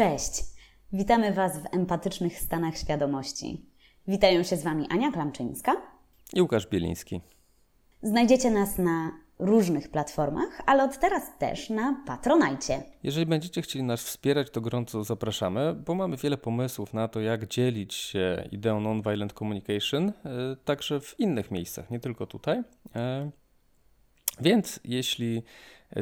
Cześć! Witamy Was w empatycznych stanach świadomości. Witają się z Wami Ania Klamczyńska i Łukasz Bieliński. Znajdziecie nas na różnych platformach, ale od teraz też na Patronajcie. Jeżeli będziecie chcieli nas wspierać, to gorąco zapraszamy, bo mamy wiele pomysłów na to, jak dzielić się ideą nonviolent communication, e, także w innych miejscach, nie tylko tutaj. E, więc jeśli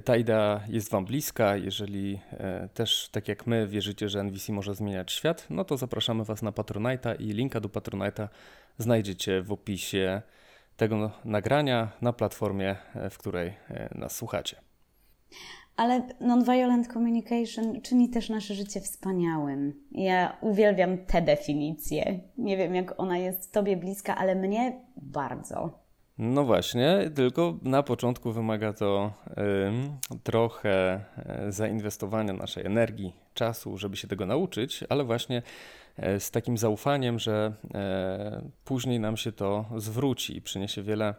ta idea jest Wam bliska, jeżeli e, też tak jak my wierzycie, że NVC może zmieniać świat, no to zapraszamy Was na Patronite'a i linka do Patronite'a znajdziecie w opisie tego nagrania na platformie, e, w której e, nas słuchacie. Ale non-violent communication czyni też nasze życie wspaniałym. Ja uwielbiam tę definicję. Nie wiem, jak ona jest Tobie bliska, ale mnie bardzo. No właśnie, tylko na początku wymaga to y, trochę e, zainwestowania naszej energii, czasu, żeby się tego nauczyć, ale właśnie y, z takim zaufaniem, że y, później nam się to zwróci i przyniesie wiele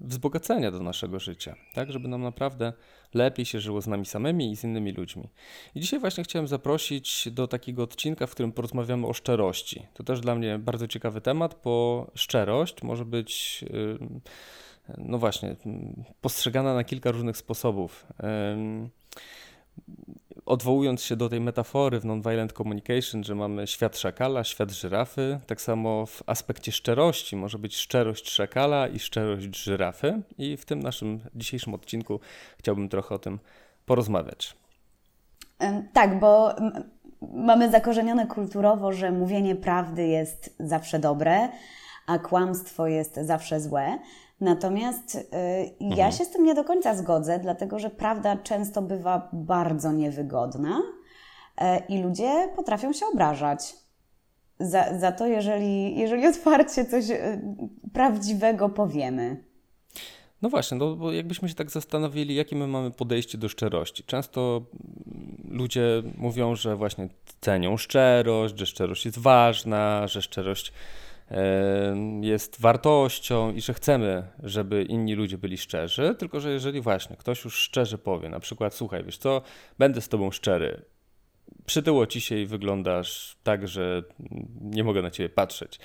wzbogacenia do naszego życia, tak, żeby nam naprawdę lepiej się żyło z nami samymi i z innymi ludźmi. I dzisiaj właśnie chciałem zaprosić do takiego odcinka, w którym porozmawiamy o szczerości. To też dla mnie bardzo ciekawy temat, bo szczerość może być, no właśnie, postrzegana na kilka różnych sposobów odwołując się do tej metafory w Nonviolent Communication, że mamy świat szakala, świat żyrafy, tak samo w aspekcie szczerości może być szczerość szakala i szczerość żyrafy. I w tym naszym dzisiejszym odcinku chciałbym trochę o tym porozmawiać. Tak, bo mamy zakorzenione kulturowo, że mówienie prawdy jest zawsze dobre, a kłamstwo jest zawsze złe. Natomiast y, mhm. ja się z tym nie do końca zgodzę, dlatego że prawda często bywa bardzo niewygodna y, i ludzie potrafią się obrażać. Za, za to, jeżeli, jeżeli otwarcie coś y, prawdziwego powiemy. No właśnie, no bo jakbyśmy się tak zastanowili, jakie my mamy podejście do szczerości. Często ludzie mówią, że właśnie cenią szczerość, że szczerość jest ważna, że szczerość jest wartością i że chcemy, żeby inni ludzie byli szczerzy, tylko że jeżeli właśnie ktoś już szczerze powie, na przykład, słuchaj, wiesz co, będę z tobą szczery, przytyło ci się i wyglądasz tak, że nie mogę na ciebie patrzeć,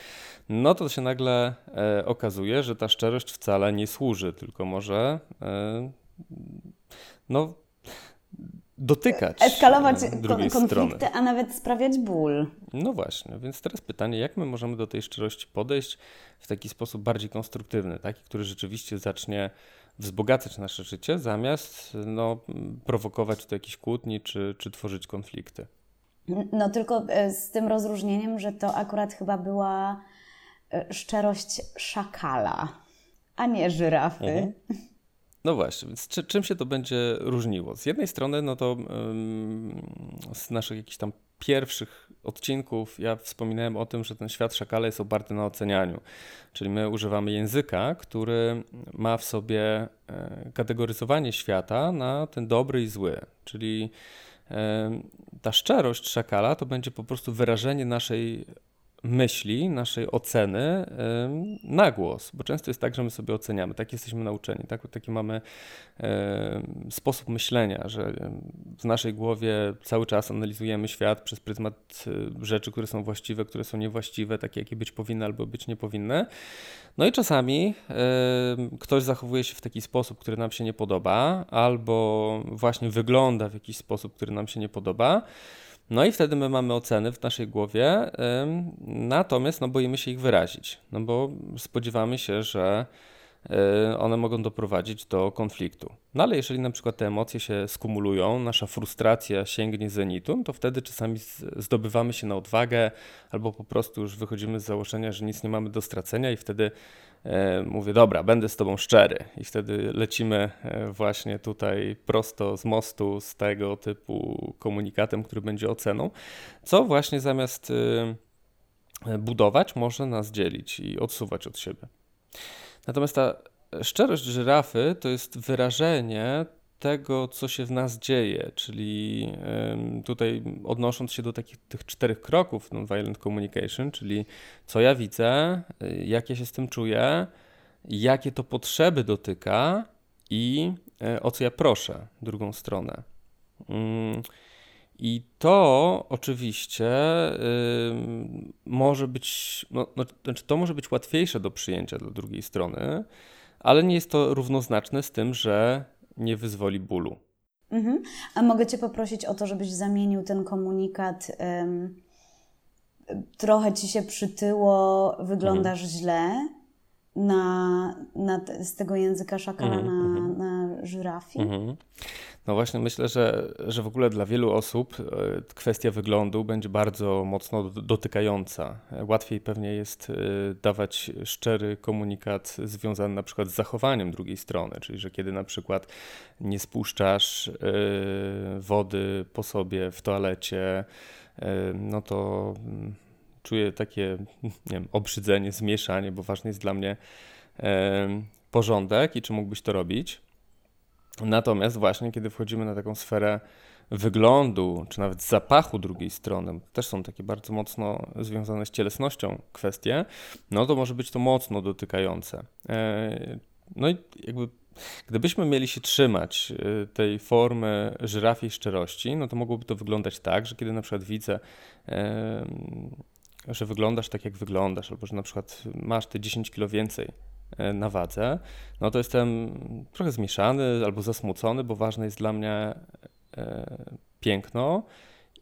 no to się nagle e, okazuje, że ta szczerość wcale nie służy, tylko może e, no dotykać. Eskalować konflikty, strony. a nawet sprawiać ból. No właśnie, więc teraz pytanie, jak my możemy do tej szczerości podejść w taki sposób bardziej konstruktywny, taki, który rzeczywiście zacznie wzbogacać nasze życie, zamiast no, prowokować do jakichś kłótni czy, czy tworzyć konflikty. No tylko e, z tym rozróżnieniem, że to akurat chyba była e, szczerość szakala, a nie żyrafy. Mhm. No właśnie, więc czy, czym się to będzie różniło? Z jednej strony, no to z naszych jakichś tam pierwszych odcinków ja wspominałem o tym, że ten świat szakale jest oparty na ocenianiu. Czyli my używamy języka, który ma w sobie e, kategoryzowanie świata na ten dobry i zły. Czyli ta szczerość szakala to będzie po prostu wyrażenie naszej myśli, naszej oceny na głos, bo często jest tak, że my sobie oceniamy, tak jesteśmy nauczeni, tak, taki mamy sposób myślenia, że w naszej głowie cały czas analizujemy świat przez pryzmat y, rzeczy, które są właściwe, które są niewłaściwe, takie jakie być powinny albo być nie powinny. No i czasami ktoś zachowuje się w taki sposób, który nam się nie podoba, albo właśnie wygląda w jakiś sposób, który nam się nie podoba. No i wtedy my mamy oceny w naszej głowie, natomiast no, boimy się ich wyrazić, no bo spodziewamy się, że y, one mogą doprowadzić do konfliktu. No ale jeżeli na przykład te emocje się skumulują, nasza frustracja sięgnie zenitu, no to wtedy czasami zdobywamy się na odwagę albo po prostu już wychodzimy z założenia, że nic nie mamy do stracenia i wtedy mówię, dobra, będę z tobą szczery. I wtedy lecimy e, właśnie tutaj prosto z mostu z tego typu komunikatem, który będzie oceną, co właśnie zamiast e, budować, może nas dzielić i odsuwać od siebie. Natomiast ta szczerość żyrafy to jest wyrażenie tego, co się w nas dzieje, czyli tutaj odnosząc się do takich tych czterech kroków nonviolent communication, czyli co ja widzę, y, jak ja się z tym czuję, jakie to potrzeby dotyka i e, o co ja proszę drugą stronę. Mm, I to oczywiście może być, no, no, znaczy to może być łatwiejsze do przyjęcia dla drugiej strony, ale nie jest to równoznaczne z tym, że nie wyzwoli bólu. Mhm. A mogę Cię poprosić o to, żebyś zamienił ten komunikat. trochę Ci się przytyło, wyglądasz mhm. źle na, na, z tego języka szakala -hmm. na, mhm. na żyrafii? Mm -hmm. No właśnie myślę, że, że w ogóle dla wielu osób e, kwestia wyglądu będzie bardzo mocno dotykająca. Łatwiej pewnie jest e, dawać szczery komunikat związany na przykład z zachowaniem drugiej strony, czyli że kiedy na przykład nie spuszczasz e, wody po sobie w toalecie, no to mm, czuję takie, nie wiem, obrzydzenie, zmieszanie, bo ważny jest dla mnie porządek i czy mógłbyś to robić. Natomiast właśnie kiedy wchodzimy na taką sferę wyglądu, czy nawet zapachu drugiej strony, też są takie bardzo mocno związane z cielesnością kwestie, no to może być to mocno dotykające. E, no i jakby Gdybyśmy mieli się trzymać e, tej formy żyrafiej szczerości, no to mogłoby to wyglądać tak, że kiedy na przykład widzę że wyglądasz tak, jak wyglądasz, albo że na przykład masz te 10 kilo więcej na wadze, no to jestem trochę zmieszany albo zasmucony, bo ważne jest dla mnie e, piękno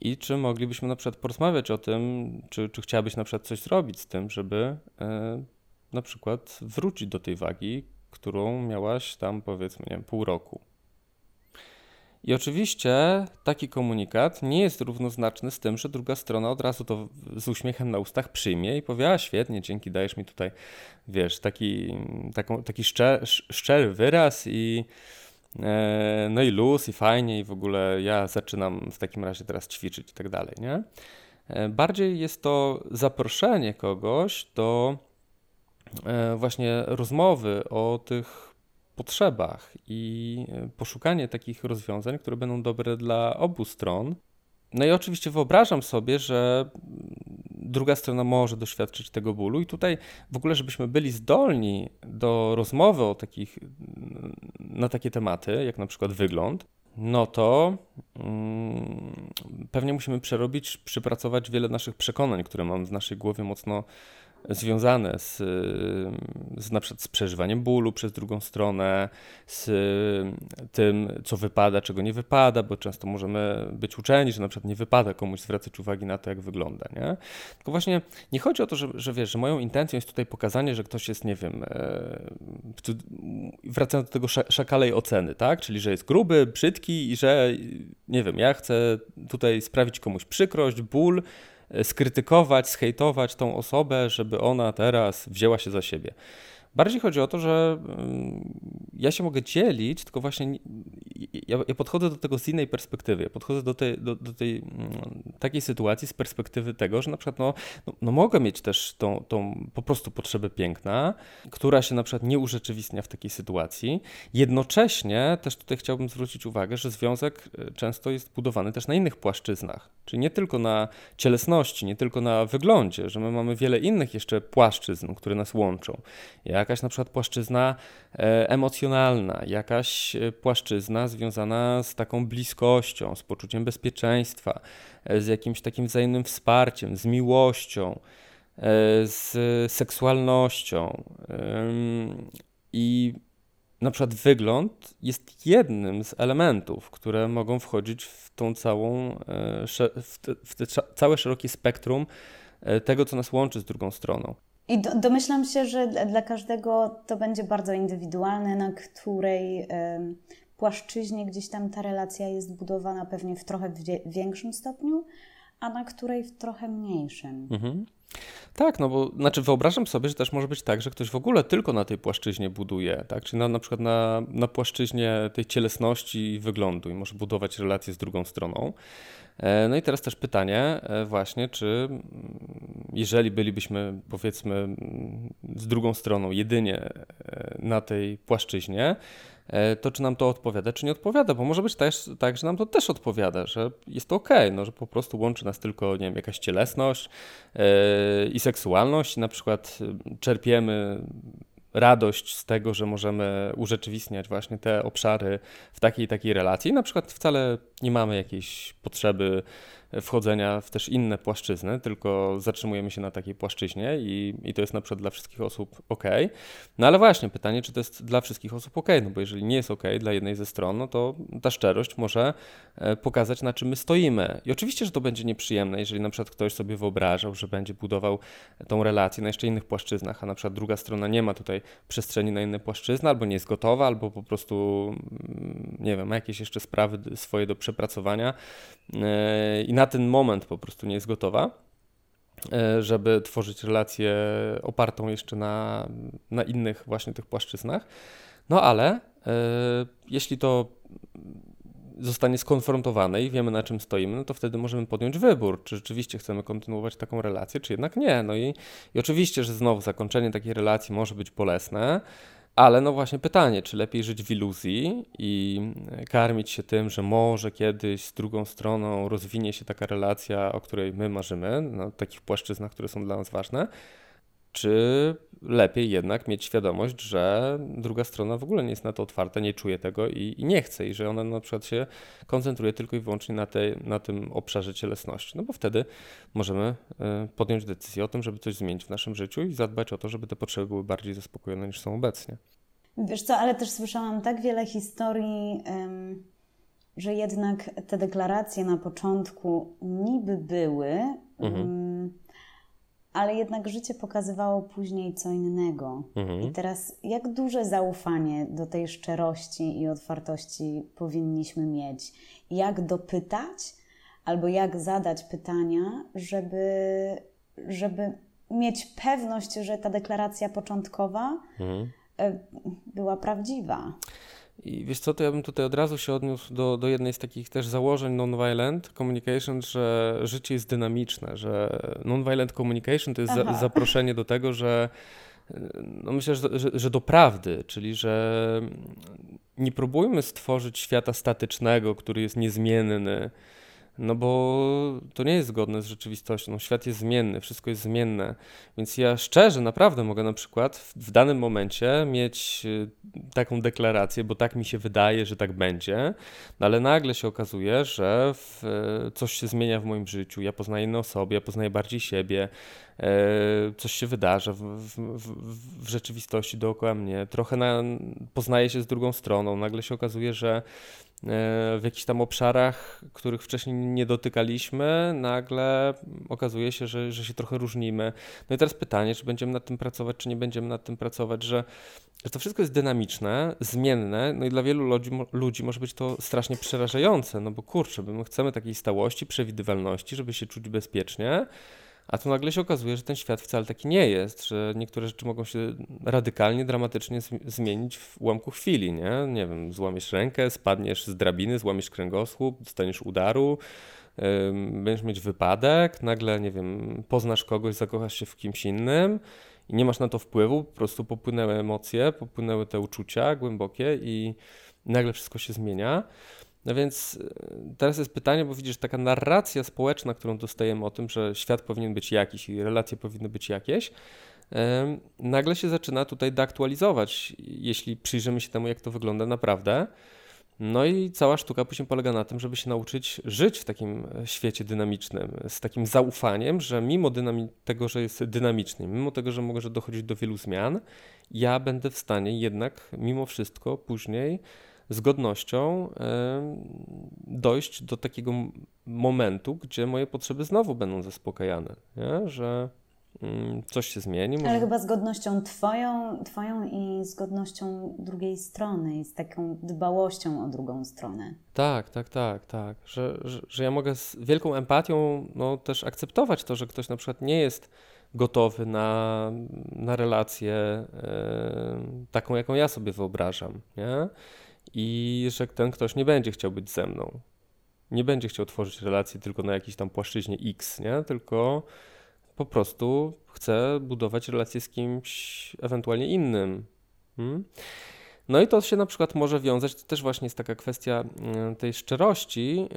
i czy moglibyśmy na przykład porozmawiać o tym, czy, czy chciałabyś na przykład coś zrobić z tym, żeby e, na przykład wrócić do tej wagi, którą miałaś tam powiedzmy, nie wiem, pół roku. I oczywiście taki komunikat nie jest równoznaczny z tym, że druga strona od razu to z uśmiechem na ustach przyjmie i powie, a świetnie, dzięki, dajesz mi tutaj, wiesz, taki, taką, taki szczer, szczery wyraz i e, no i luz i fajnie i w ogóle ja zaczynam w takim razie teraz ćwiczyć i tak dalej, nie? E, bardziej jest to zaproszenie kogoś do e, właśnie rozmowy o tych potrzebach i e, poszukanie takich rozwiązań, które będą dobre dla obu stron. No i oczywiście wyobrażam sobie, że druga strona może doświadczyć tego bólu, i tutaj w ogóle, żebyśmy byli zdolni do rozmowy o takich, na takie tematy, jak na przykład wygląd, no to mm, pewnie musimy przerobić, przypracować wiele naszych przekonań, które mamy w naszej głowie mocno związane z, z, na przykład z przeżywaniem bólu przez drugą stronę, z tym, co wypada, czego nie wypada, bo często możemy być uczeni, że na przykład nie wypada komuś zwracać uwagi na to, jak wygląda, nie? Tylko właśnie nie chodzi o to, że, że wiesz, że moją intencją jest tutaj pokazanie, że ktoś jest, nie wiem, e, wracając do tego szakalej oceny, tak? Czyli, że jest gruby, brzydki i że, nie wiem, ja chcę tutaj sprawić komuś przykrość, ból, skrytykować, skejtować tą osobę, żeby ona teraz wzięła się za siebie. Bardziej chodzi o to, że mm, ja się mogę dzielić, tylko właśnie ja, ja podchodzę do tego z innej perspektywy. Ja podchodzę do tej, do, do tej mm, takiej sytuacji z perspektywy tego, że na przykład no, no, no, mogę mieć też tą, tą po prostu potrzebę piękna, która się na przykład nie urzeczywistnia w takiej sytuacji. Jednocześnie też tutaj chciałbym zwrócić uwagę, że związek e, często jest budowany też na innych płaszczyznach, czyli nie tylko na cielesności, nie tylko na wyglądzie, że my mamy wiele innych jeszcze płaszczyzn, które nas łączą. Jak jakaś na przykład płaszczyzna e, emocjonalna, jakaś e, płaszczyzna związana z taką bliskością, z poczuciem bezpieczeństwa, e, z jakimś takim wzajemnym wsparciem, z miłością, z seksualnością. I na przykład wygląd jest jednym z elementów, które mogą wchodzić w tą całą, w te, w te całe szerokie spektrum tego, co nas łączy z drugą stroną. I do, domyślam się, że dla każdego to będzie bardzo indywidualne, na której y, płaszczyźnie gdzieś tam ta relacja jest budowana pewnie w trochę większym stopniu, a na której w trochę mniejszym. Mhm. Tak, no bo znaczy wyobrażam sobie, że też może być tak, że ktoś w ogóle tylko na tej płaszczyźnie buduje, tak? Czyli na, na przykład na, na płaszczyźnie tej cielesności i wyglądu i może budować relacje z drugą stroną. E, no i teraz też pytanie e, właśnie, czy mm, jeżeli bylibyśmy powiedzmy z drugą stroną jedynie e, na tej płaszczyźnie, to czy nam to odpowiada, czy nie odpowiada, bo może być też tak, że nam to też odpowiada, że jest to ok, no, że po prostu łączy nas tylko, nie wiem, jakaś cielesność i seksualność, na przykład czerpiemy radość z tego, że możemy urzeczywistniać właśnie te obszary w takiej takiej relacji. Na przykład wcale nie mamy jakiejś potrzeby wchodzenia w też inne płaszczyzny, tylko zatrzymujemy się na takiej płaszczyźnie i, i to jest na przykład dla wszystkich osób ok. No ale właśnie pytanie, czy to jest dla wszystkich osób ok, no bo jeżeli nie jest ok dla jednej ze stron, no to ta szczerość może e, pokazać, na czym my stoimy. I oczywiście, że to będzie nieprzyjemne, jeżeli na przykład ktoś sobie wyobrażał, że będzie budował tą relację na jeszcze innych płaszczyznach, a na przykład druga strona nie ma tutaj przestrzeni na inne płaszczyzny, albo nie jest gotowa, albo po prostu, mm, nie wiem, ma jakieś jeszcze sprawy swoje do przepracowania e, i na ten moment po prostu nie jest gotowa, e, żeby tworzyć relację opartą jeszcze na, na innych właśnie tych płaszczyznach. No ale e, jeśli to zostanie skonfrontowane i wiemy na czym stoimy, no to wtedy możemy podjąć wybór, czy rzeczywiście chcemy kontynuować taką relację, czy jednak nie. No i, i oczywiście, że znowu zakończenie takiej relacji może być bolesne, ale no właśnie pytanie, czy lepiej żyć w iluzji i karmić się tym, że może kiedyś z drugą stroną rozwinie się taka relacja, o której my marzymy, na takich płaszczyznach, które są dla nas ważne, czy lepiej jednak mieć świadomość, że druga strona w ogóle nie jest na to otwarta, nie czuje tego i, i, nie chce, i że ona na przykład się koncentruje tylko i wyłącznie na, tej, na tym obszarze cielesności. No bo wtedy możemy e, podjąć decyzję o tym, żeby coś zmienić w naszym życiu i zadbać o to, żeby te potrzeby były bardziej zaspokojone niż są obecnie. Wiesz co, ale też słyszałam tak wiele historii, że jednak te deklaracje na początku niby były. Mhm ale jednak życie pokazywało później co innego. Mhm. I teraz, jak duże zaufanie do tej szczerości i otwartości powinniśmy mieć? Jak dopytać, albo jak zadać pytania, żeby, żeby mieć pewność, że ta deklaracja początkowa mhm. E, była prawdziwa? I wiesz co, to ja bym tutaj od razu się odniósł do, do jednej z takich też założeń non-violent communication, że życie jest dynamiczne, że non-violent communication to jest za, zaproszenie do tego, że no myślę, że, że, że do prawdy, czyli że nie próbujmy stworzyć świata statycznego, który jest niezmienny, no bo to nie jest zgodne z rzeczywistością. No, świat jest zmienny, wszystko jest zmienne. Więc ja szczerze, naprawdę mogę na przykład w, w, danym momencie mieć y, taką deklarację, bo tak mi się wydaje, że tak będzie, no, ale nagle się okazuje, że w, y, coś się zmienia w moim życiu. Ja poznaję inne osoby, ja poznaję bardziej siebie, e, coś się wydarza w, w, w rzeczywistości dookoła mnie. Trochę na, poznaję się z drugą stroną. Nagle się okazuje, że w jakichś tam obszarach, których wcześniej nie dotykaliśmy, nagle okazuje się, że, że się trochę różnimy. No i teraz pytanie, czy będziemy nad tym pracować, czy nie będziemy nad tym pracować, że, że to wszystko jest dynamiczne, zmienne, no i dla wielu ludzi, ludzi może być to strasznie przerażające, no bo kurczę, my chcemy takiej stałości, przewidywalności, żeby się czuć bezpiecznie, a tu nagle się okazuje, że ten świat wcale taki nie jest, że niektóre rzeczy mogą się radykalnie, dramatycznie zmienić w ułamku chwili, nie? Nie wiem, złamiesz rękę, spadniesz z drabiny, złamiesz kręgosłup, dostaniesz udaru, yy, będziesz mieć wypadek, nagle, nie wiem, poznasz kogoś, zakochasz się w kimś innym i nie masz na to wpływu, po prostu popłynęły emocje, popłynęły te uczucia głębokie i nagle wszystko się zmienia. No więc e, teraz jest pytanie, bo widzisz, taka narracja społeczna, którą dostajemy o tym, że świat powinien być jakiś i relacje powinny być jakieś, nagle się zaczyna tutaj deaktualizować, jeśli przyjrzymy się temu, jak to wygląda naprawdę. No i cała sztuka później polega na tym, żeby się nauczyć żyć w takim e, świecie dynamicznym, z takim zaufaniem, że mimo tego, że jest dynamiczny, mimo tego, że może dochodzić do wielu zmian, ja będę w stanie jednak mimo wszystko później z godnością dojść do takiego momentu, gdzie moje potrzeby znowu będą zaspokajane, nie? że mm, coś się zmieni. Może... Ale chyba z godnością twoją, twoją i z godnością drugiej strony i z taką dbałością o drugą stronę. Tak, tak, tak, tak. Że, że, że ja mogę z wielką empatią no, też akceptować to, że ktoś na przykład nie jest gotowy na, na relację taką, jaką ja sobie wyobrażam. Nie? I że ten ktoś nie będzie chciał być ze mną. Nie będzie chciał tworzyć relacji tylko na jakiejś tam płaszczyźnie X, nie? tylko po prostu chce budować relacje z kimś ewentualnie innym. Hmm? No i to się na przykład może wiązać, to też właśnie jest taka kwestia mm, tej szczerości,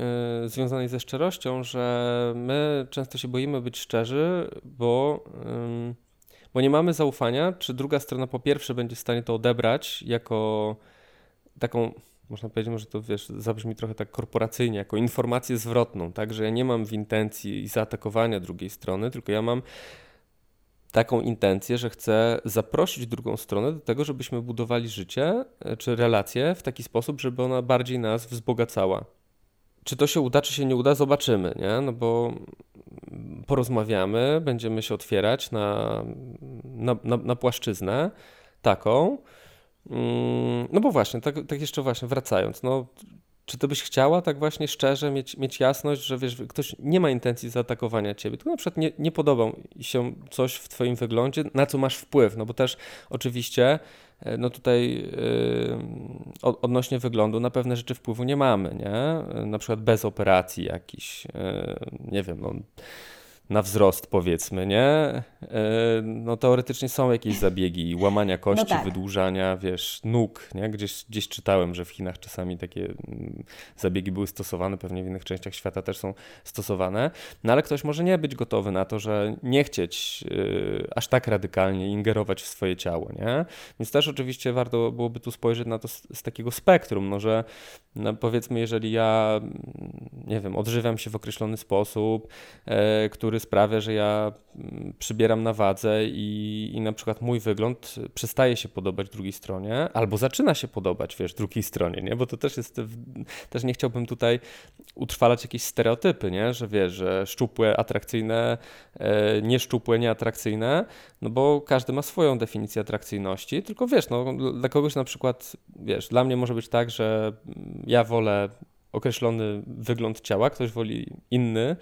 yy, związanej ze szczerością, że my często się boimy być szczerzy, bo yy, bo nie mamy zaufania, czy druga strona po pierwsze będzie w stanie to odebrać jako taką można powiedzieć, może to wiesz, zabrzmi trochę tak korporacyjnie, jako informację zwrotną, tak, że ja nie mam w intencji zaatakowania drugiej strony, tylko ja mam taką intencję, że chcę zaprosić drugą stronę do tego, żebyśmy budowali życie e, czy relacje w taki sposób, żeby ona bardziej nas wzbogacała. Czy to się uda, czy się nie uda, zobaczymy, nie? No bo porozmawiamy, będziemy się otwierać na, na, na, na płaszczyznę taką. Mm, no bo właśnie, tak, tak jeszcze właśnie wracając, no czy ty byś chciała tak właśnie szczerze mieć, mieć jasność, że wiesz, ktoś nie ma intencji zaatakowania ciebie, tylko na przykład nie, nie podoba się coś w twoim wyglądzie, na co masz wpływ, no bo też oczywiście e, no tutaj yy, odnośnie wyglądu na pewne rzeczy wpływu nie mamy, nie? Na przykład bez operacji jakiś, yy, nie wiem, no na wzrost, powiedzmy, nie? E, no teoretycznie są jakieś zabiegi łamania kości, no tak. wydłużania, wiesz, nóg, nie? Gdzieś, gdzieś czytałem, że w Chinach czasami takie mm, zabiegi były stosowane, pewnie w innych częściach świata też są stosowane, no ale ktoś może nie być gotowy na to, że nie chcieć yy, aż tak radykalnie ingerować w swoje ciało, nie? Więc też oczywiście warto byłoby tu spojrzeć na to z, z takiego spektrum, no że no powiedzmy, jeżeli ja, mm, nie wiem, odżywiam się w określony sposób, e, który sprawia, że ja mm, przybieram na wadze i, i na przykład mój wygląd przestaje się podobać drugiej stronie, albo zaczyna się podobać, wiesz, drugiej stronie, nie? Bo to też jest, też nie chciałbym tutaj utrwalać jakieś stereotypy, nie? Że wiesz, że szczupłe, atrakcyjne, e, nieszczupłe, nieatrakcyjne, no bo każdy ma swoją definicję atrakcyjności, tylko wiesz, no dla kogoś na przykład, wiesz, dla mnie może być tak, że ja wolę określony wygląd ciała, ktoś woli inny,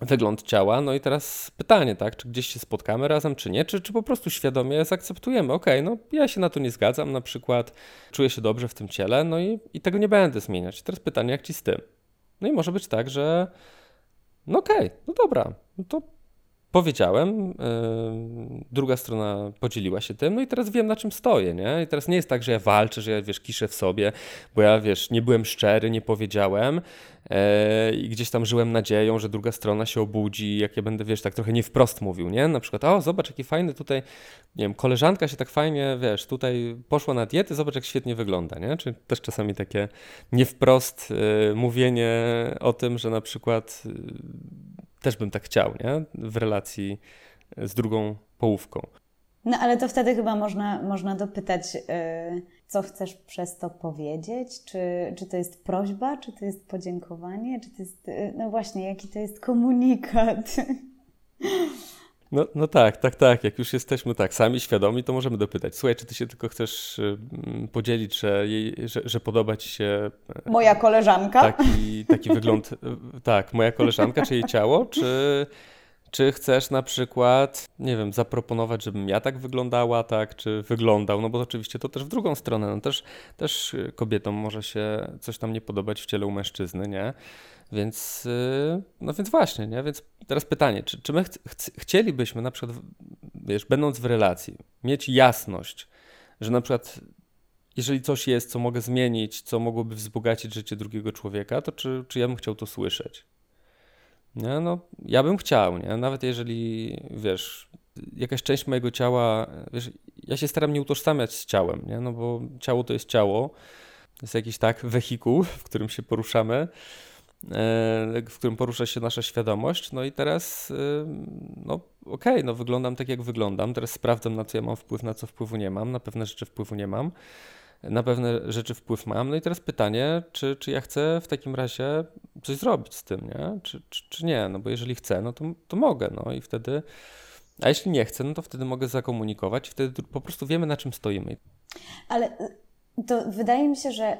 wygląd ciała. No i teraz pytanie, tak, czy gdzieś się spotkamy razem, czy nie, czy, czy po prostu świadomie zaakceptujemy, okej, okay, no ja się na to nie zgadzam, na przykład czuję się dobrze w tym ciele, no i, i tego nie będę zmieniać. Teraz pytanie, jak ci z tym? No i może być tak, że no okej, okay, no dobra, no to powiedziałem, yy, druga strona podzieliła się tym, no i teraz wiem na czym stoję, nie? I teraz nie jest tak, że ja walczę, że ja, wiesz, kiszę w sobie, bo ja, wiesz, nie byłem szczery, nie powiedziałem yy, i gdzieś tam żyłem nadzieją, że druga strona się obudzi, jak ja będę, wiesz, tak trochę nie wprost mówił, nie? Na przykład, o, zobacz, jaki fajny tutaj, nie wiem, koleżanka się tak fajnie, wiesz, tutaj poszła na dietę, zobacz, jak świetnie wygląda, nie? Czy też czasami takie nie wprost yy, mówienie o tym, że na przykład też bym tak chciał, nie? W relacji z drugą połówką. No ale to wtedy chyba można, można dopytać, yy, co chcesz przez to powiedzieć? Czy, czy to jest prośba, czy to jest podziękowanie, czy to jest, yy, no właśnie, jaki to jest komunikat? No, no tak, tak, tak. Jak już jesteśmy tak sami świadomi, to możemy dopytać. Słuchaj, czy ty się tylko chcesz mm, podzielić, że, jej, że, że podoba ci się. E, moja koleżanka? Taki, taki wygląd. E, tak, moja koleżanka, czy jej ciało, czy. Czy chcesz na przykład, nie wiem, zaproponować, żebym ja tak wyglądała, tak, czy wyglądał? No bo oczywiście to też w drugą stronę. No też, też kobietom może się coś tam nie podobać w ciele u mężczyzny, nie? Więc, y, no więc właśnie, nie? Więc teraz pytanie, czy, czy my ch ch chcielibyśmy na przykład, wiesz, będąc w relacji, mieć jasność, że na przykład jeżeli coś jest, co mogę zmienić, co mogłoby wzbogacić życie drugiego człowieka, to czy, czy ja bym chciał to słyszeć? Nie? No, ja bym chciał, nie? Nawet jeżeli, wiesz, jakaś część mojego ciała, wiesz, ja się staram nie utożsamiać z ciałem, nie? No bo ciało to jest ciało, jest jakiś tak wehikuł, w którym się poruszamy, w którym porusza się nasza świadomość. No i teraz, e, no okej, okay, no wyglądam tak jak wyglądam. Teraz sprawdzam, na co ja mam wpływ, na co wpływu nie mam. Na pewne rzeczy wpływu nie mam. Na pewne rzeczy wpływ mam. No i teraz pytanie, czy, czy ja chcę w takim razie coś zrobić z tym, nie? Czy, czy, czy nie? No bo jeżeli chcę, no to, to mogę. No i wtedy. A jeśli nie chcę, no to wtedy mogę zakomunikować, wtedy po prostu wiemy, na czym stoimy. Ale to wydaje mi się, że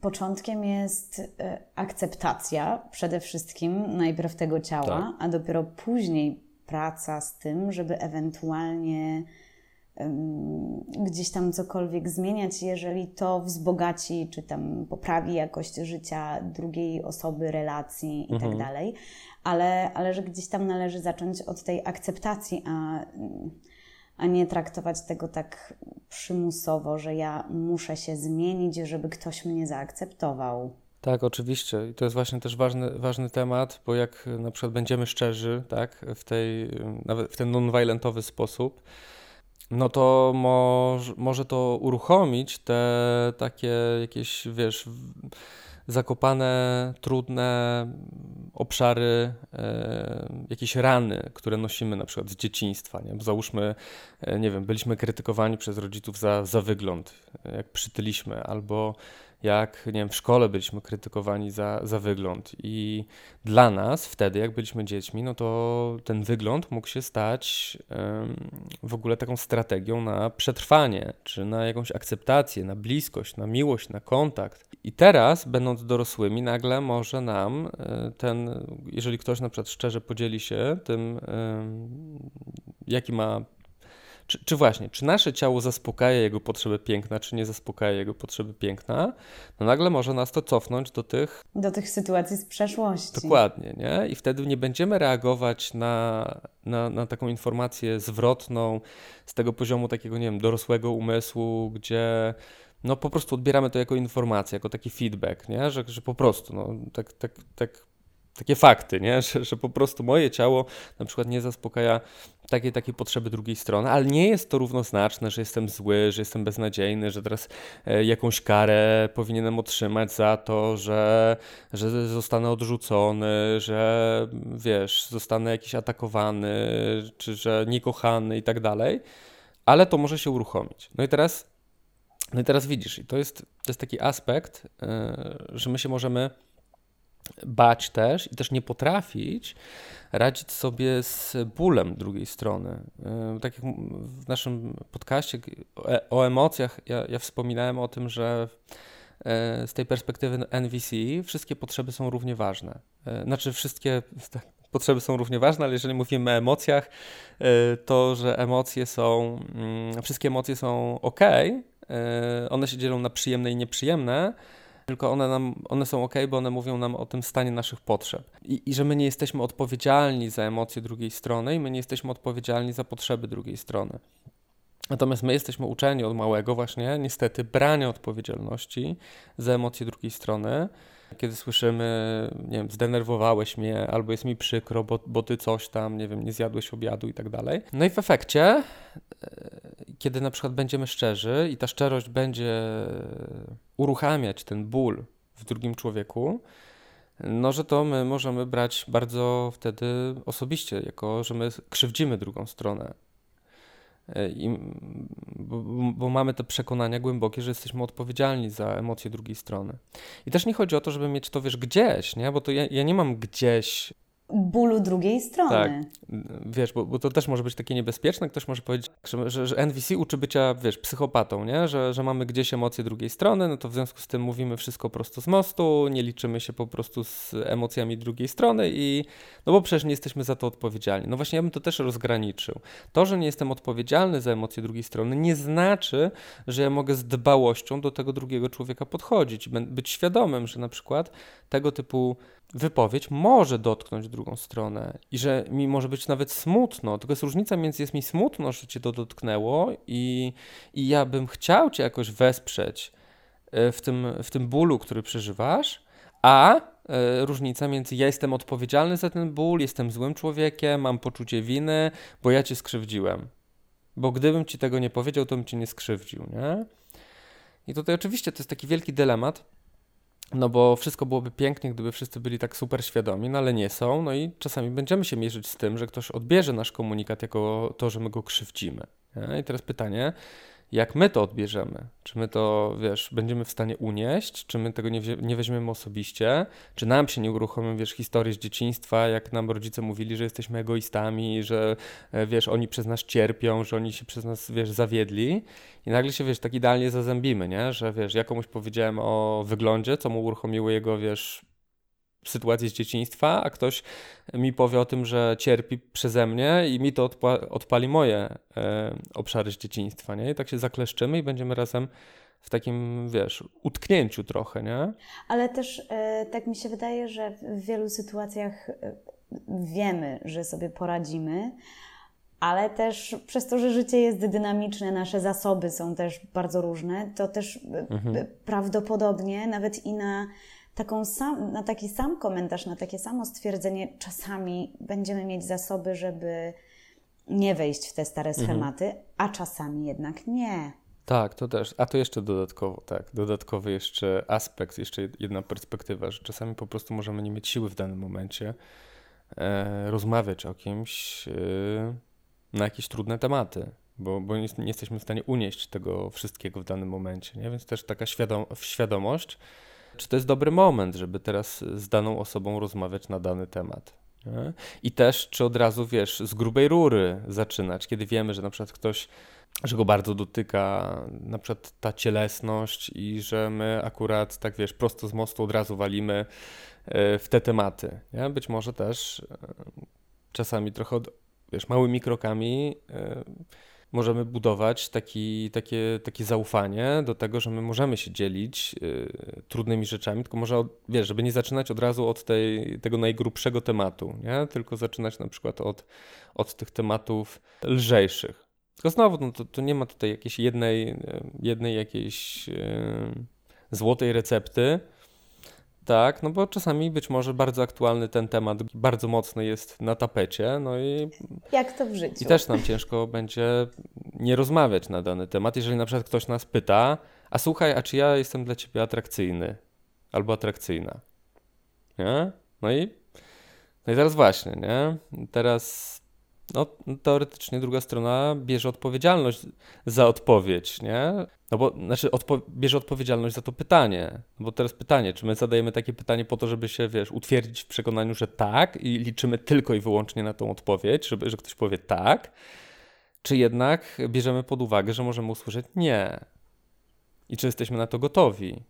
początkiem jest e, akceptacja przede wszystkim najpierw tego ciała, tak. a dopiero później praca z tym, żeby ewentualnie um, gdzieś tam cokolwiek zmieniać, jeżeli to wzbogaci czy tam poprawi jakość życia drugiej osoby, relacji i tak mhm. dalej. Ale, ale że gdzieś tam należy zacząć od tej akceptacji, a a nie traktować tego tak przymusowo, że ja muszę się zmienić, żeby ktoś mnie zaakceptował. Tak, oczywiście. I to jest właśnie też ważny, ważny temat, bo jak na przykład będziemy szczerzy, tak, w tej, nawet w ten non-violentowy sposób, no to może, może to uruchomić te takie jakieś, wiesz, zakopane, trudne obszary, e, jakieś rany, które nosimy na przykład z dzieciństwa. Nie? Bo załóżmy, e, nie wiem, byliśmy krytykowani przez rodziców za, za wygląd, jak przytyliśmy, albo jak nie wiem, w szkole byliśmy krytykowani za, za wygląd. I dla nas wtedy, jak byliśmy dziećmi, no to ten wygląd mógł się stać w ogóle taką strategią na przetrwanie, czy na jakąś akceptację, na bliskość, na miłość, na kontakt. I teraz, będąc dorosłymi, nagle może nam e, ten, jeżeli ktoś na przykład szczerze podzieli się tym, jaki ma czy, czy, właśnie, czy nasze ciało zaspokaja jego potrzeby piękna, czy nie zaspokaja jego potrzeby piękna, no nagle może nas to cofnąć do tych... Do tych sytuacji z przeszłości. Dokładnie, nie? I wtedy nie będziemy reagować na, na, na taką informację zwrotną z tego poziomu takiego, nie wiem, dorosłego umysłu, gdzie no po prostu odbieramy to jako informację, jako taki feedback, nie? Że, że po prostu, no, tak, tak, tak takie fakty, nie? Że, że po prostu moje ciało na przykład nie zaspokaja takiej, takiej potrzeby drugiej strony, ale nie jest to równoznaczne, że jestem zły, że jestem beznadziejny, że teraz e, jakąś karę powinienem otrzymać za to, że, że zostanę odrzucony, że wiesz, zostanę jakiś atakowany, czy że niekochany i tak dalej, ale to może się uruchomić. No i teraz, no i teraz widzisz, i to jest, to jest taki aspekt, e, że my się możemy bać też i też nie potrafić radzić sobie z bólem drugiej strony. E, tak jak w naszym podcaście e, o emocjach, ja, ja wspominałem o tym, że e, z tej perspektywy NVC wszystkie potrzeby są równie ważne. Znaczy wszystkie tak, potrzeby są równie ważne, ale jeżeli mówimy o emocjach, to że emocje są, mm, wszystkie emocje są ok, one się dzielą na przyjemne i nieprzyjemne, tylko one, nam, one są ok, bo one mówią nam o tym stanie naszych potrzeb. I, I że my nie jesteśmy odpowiedzialni za emocje drugiej strony i my nie jesteśmy odpowiedzialni za potrzeby drugiej strony. Natomiast my jesteśmy uczeni od małego właśnie, niestety, brania odpowiedzialności za emocje drugiej strony. Kiedy słyszymy, nie wiem, zdenerwowałeś mnie, albo jest mi przykro, bo, bo ty coś tam, nie wiem, nie zjadłeś obiadu i tak dalej. No i w efekcie, e, kiedy na przykład będziemy szczerzy i ta szczerość będzie uruchamiać ten ból w drugim człowieku, no że to my możemy brać bardzo wtedy osobiście, jako że my krzywdzimy drugą stronę. E, I, bo, bo, mamy te przekonania głębokie, że jesteśmy odpowiedzialni za emocje drugiej strony. I też nie chodzi o to, żeby mieć to, wiesz, gdzieś, nie? Bo to ja, ja nie mam gdzieś bólu drugiej strony. Tak, wiesz, bo, bo, to też może być takie niebezpieczne. Ktoś może powiedzieć, że, że, NVC uczy bycia, wiesz, psychopatą, nie? Że, że mamy gdzieś emocje drugiej strony, no to w związku z tym mówimy wszystko prosto z mostu, nie liczymy się po prostu z emocjami drugiej strony i no bo przecież nie jesteśmy za to odpowiedzialni. No właśnie ja bym to też rozgraniczył. To, że nie jestem odpowiedzialny za emocje drugiej strony nie znaczy, że ja mogę z dbałością do tego drugiego człowieka podchodzić, być świadomym, że na przykład tego typu wypowiedź może dotknąć drugą stronę i że mi może być nawet smutno. Tylko jest różnica między jest mi smutno, że cię to dotknęło i, i ja bym chciał cię jakoś wesprzeć e, w tym, w tym bólu, który przeżywasz, a e, różnica między ja jestem odpowiedzialny za ten ból, jestem złym człowiekiem, mam poczucie winy, bo ja cię skrzywdziłem. Bo gdybym ci tego nie powiedział, to bym cię nie skrzywdził, nie? I tutaj oczywiście to jest taki wielki dylemat, no bo wszystko byłoby pięknie, gdyby wszyscy byli tak super świadomi, no ale nie są. No i czasami będziemy się mierzyć z tym, że ktoś odbierze nasz komunikat jako to, że my go krzywdzimy. I teraz pytanie, jak my to odbierzemy. Czy my to, wiesz, będziemy w stanie unieść, czy my tego nie, nie weźmiemy osobiście, czy nam się nie uruchomią, wiesz, historie z dzieciństwa, jak nam rodzice mówili, że jesteśmy egoistami, że, e, wiesz, oni przez nas cierpią, że oni się przez nas, wiesz, zawiedli i nagle się, wiesz, tak idealnie zazębimy, nie? Że, wiesz, ja komuś powiedziałem o wyglądzie, co mu uruchomiło jego, wiesz, sytuację z dzieciństwa, a ktoś mi powie o tym, że cierpi przeze mnie i mi to odpa odpali moje e, obszary z dzieciństwa, nie? I tak się zakleszczymy i będziemy razem w takim, wiesz, utknięciu trochę, nie? Ale też e, tak mi się wydaje, że w wielu sytuacjach e, wiemy, że sobie poradzimy, ale też przez to, że życie jest dynamiczne, nasze zasoby są też bardzo różne, to też e, mhm. prawdopodobnie nawet i na taką sam, na taki sam komentarz, na takie samo stwierdzenie czasami będziemy mieć zasoby, żeby nie wejść w te stare mhm. schematy, mhm. a czasami jednak nie. Tak, to też. A to jeszcze dodatkowo, tak, dodatkowy jeszcze aspekt, jeszcze jedna perspektywa, że czasami po prostu możemy nie mieć siły w danym momencie e, rozmawiać o kimś e, na jakieś trudne tematy, bo, bo nie, nie, jesteśmy w stanie unieść tego wszystkiego w danym momencie, nie? Więc też taka świadom świadomość, czy to jest dobry moment, żeby teraz z daną osobą rozmawiać na dany temat. Nie? I też, czy od razu, wiesz, z grubej rury zaczynać, kiedy wiemy, że na przykład ktoś że go bardzo dotyka na przykład ta cielesność i że my akurat tak wiesz, prosto z mostu od razu walimy e, w te tematy. Nie? Być może też e, czasami trochę od, wiesz, małymi krokami e, możemy budować taki, takie, takie zaufanie do tego, że my możemy się dzielić trudnymi rzeczami, tylko może, wiesz, żeby nie zaczynać od razu od tej, tego najgrubszego tematu, nie? tylko zaczynać na przykład od, od tych tematów lżejszych. Tylko znowu, no to, to nie ma tutaj jakiejś jednej, e, jednej jakiejś yy, złotej recepty. Tak, no bo czasami być może bardzo aktualny ten temat bardzo mocno jest na tapecie, no i... Jak to w życiu. I też nam ciężko będzie nie rozmawiać na dany temat, jeżeli na przykład ktoś nas pyta, a słuchaj, a czy ja jestem dla ciebie atrakcyjny albo atrakcyjna, nie? No i, no i teraz właśnie, nie? Teraz no, teoretycznie druga strona bierze odpowiedzialność za odpowiedź, nie? No bo, znaczy, odpo bierze odpowiedzialność za to pytanie. No bo teraz pytanie, czy my zadajemy takie pytanie po to, żeby się, wiesz, utwierdzić w przekonaniu, że tak i liczymy tylko i wyłącznie na tą odpowiedź, żeby, że ktoś powie tak, czy jednak bierzemy pod uwagę, że możemy usłyszeć nie. I czy jesteśmy na to gotowi?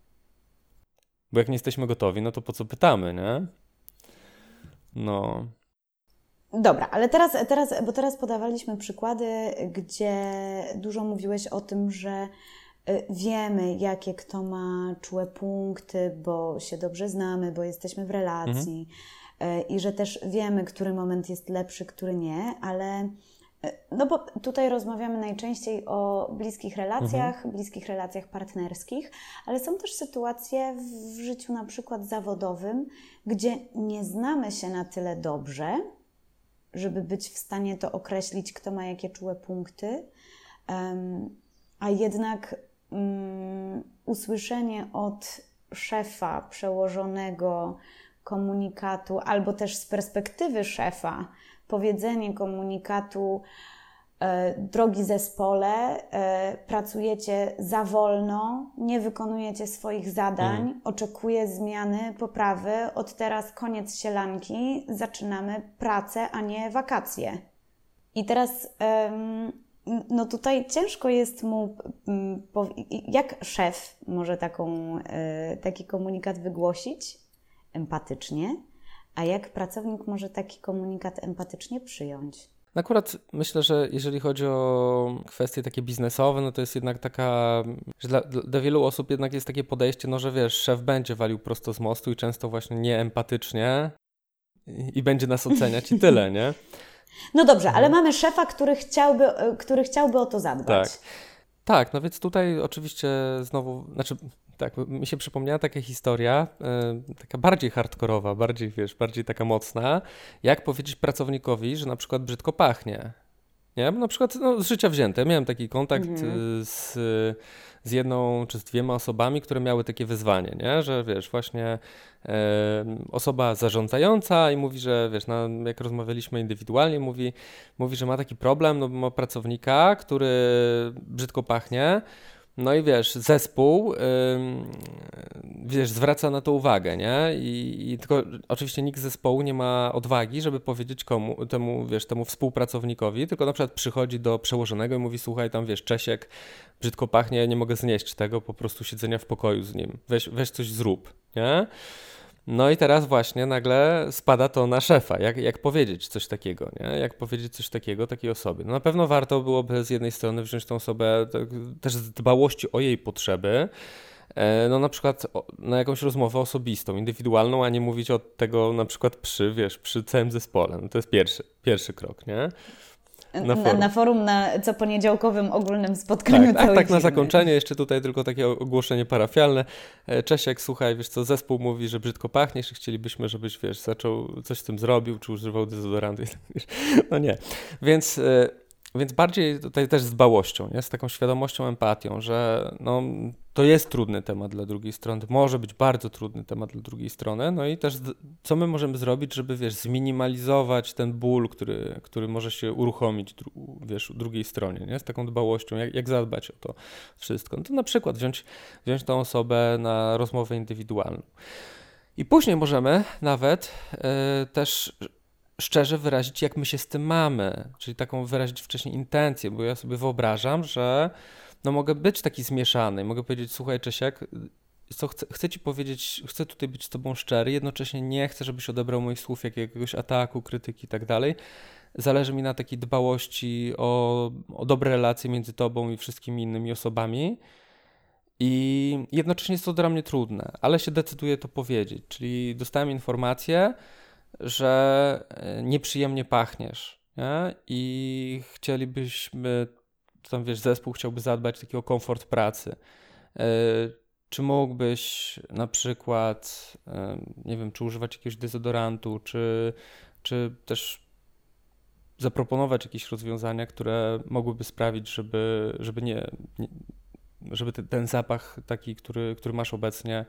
Bo jak nie jesteśmy gotowi, no to po co pytamy, nie? No. Dobra, ale teraz, teraz, bo teraz podawaliśmy przykłady, gdzie dużo mówiłeś o tym, że y, wiemy, jakie kto ma czułe punkty, bo się dobrze znamy, bo jesteśmy w relacji mhm. Y, i że też wiemy, który moment jest lepszy, który nie, ale y, no bo tutaj rozmawiamy najczęściej o bliskich relacjach, mhm. bliskich relacjach partnerskich, ale są też sytuacje w życiu na przykład zawodowym, gdzie nie znamy się na tyle dobrze, żeby być w stanie to określić, kto ma jakie czułe punkty, a jednak um, usłyszenie od szefa, przełożonego komunikatu, albo też z perspektywy szefa, powiedzenie komunikatu, drogi zespole, e, pracujecie za wolno, nie wykonujecie swoich zadań, mm. oczekuję zmiany, poprawy. Od teraz koniec sielanki, zaczynamy pracę, a nie wakacje. I teraz, no tutaj ciężko jest mu, jak szef może taką, e, taki komunikat wygłosić empatycznie, a jak pracownik może taki komunikat empatycznie przyjąć? Akurat myślę, że jeżeli chodzi o kwestie takie biznesowe, no to jest jednak taka, że dla, dla wielu osób jednak jest takie podejście, no że wiesz, szef będzie walił prosto z mostu i często właśnie nieempatycznie i, i będzie nas oceniać i tyle, nie? No dobrze, ale mamy szefa, który chciałby, który chciałby o to zadbać. Tak. Tak, no więc tutaj oczywiście znowu, znaczy tak, mi się przypomniała taka historia, yy, taka bardziej hardkorowa, bardziej, wiesz, bardziej taka mocna, jak powiedzieć pracownikowi, że na przykład brzydko pachnie. Nie? Na przykład no, z życia wzięte. Miałem taki kontakt mhm. z, z jedną czy z dwiema osobami, które miały takie wyzwanie, nie? że wiesz, właśnie e, osoba zarządzająca i mówi, że wiesz, na, jak rozmawialiśmy indywidualnie, mówi, mówi, że ma taki problem, no ma pracownika, który brzydko pachnie, no i wiesz, zespół, wiesz, zwraca na to uwagę, nie? I, I, tylko oczywiście nikt z zespołu nie ma odwagi, żeby powiedzieć komu, temu, wiesz, temu współpracownikowi, tylko na przykład przychodzi do przełożonego i mówi, słuchaj, tam wiesz, Czesiek brzydko pachnie, nie mogę znieść tego, po prostu siedzenia w pokoju z nim. Weź, weź coś zrób, nie? No i teraz właśnie nagle spada to na szefa. Jak, jak powiedzieć coś takiego, nie? Jak powiedzieć coś takiego takiej osobie? No na pewno warto byłoby z jednej strony wziąć tą osobę tak, też z dbałości o jej potrzeby, e, no na przykład na jakąś rozmowę osobistą, indywidualną, a nie mówić o tego na przykład przy, wiesz, przy całym zespole. No to jest pierwszy, pierwszy krok, nie? Na forum, na, na, forum, na co poniedziałkowym ogólnym spotkaniu. Tak, tak, tak na zakończenie jeszcze tutaj tylko takie ogłoszenie parafialne. E, Czesiek, słuchaj, wiesz co, zespół mówi, że brzydko pachniesz i chcielibyśmy, żebyś, wiesz, zaczął, coś z tym zrobił, czy używał dezodorantu. No nie. Więc e, więc bardziej tutaj też z dbałością, nie? z taką świadomością, empatią, że no, to jest trudny temat dla drugiej strony, może być bardzo trudny temat dla drugiej strony, no i też co my możemy zrobić, żeby wiesz, zminimalizować ten ból, który, który może się uruchomić wiesz, u drugiej stronie, nie? z taką dbałością, jak, jak zadbać o to wszystko. No to na przykład wziąć, wziąć tą osobę na rozmowę indywidualną. I później możemy nawet yy, też szczerze wyrazić, jak my się z tym mamy, czyli taką wyrazić wcześniej intencję, bo ja sobie wyobrażam, że no mogę być taki zmieszany, mogę powiedzieć, słuchaj Czesiek, co chcę, chcę ci powiedzieć, chcę tutaj być z tobą szczery, jednocześnie nie chcę, żebyś odebrał moich słów jak jakiegoś ataku, krytyki i tak dalej. Zależy mi na takiej dbałości o, o dobre relacje między tobą i wszystkimi innymi osobami. I jednocześnie jest to dla mnie trudne, ale się decyduję to powiedzieć. Czyli dostałem informację, że e, nieprzyjemnie pachniesz nie? i chcielibyśmy, tam wiesz, zespół chciałby zadbać takiego komfort pracy. E, czy mógłbyś na przykład, e, nie wiem, czy używać jakiegoś dezodorantu, czy, czy też zaproponować jakieś rozwiązania, które mogłyby sprawić, żeby, żeby nie, żeby ten, ten zapach taki, który, który masz obecnie,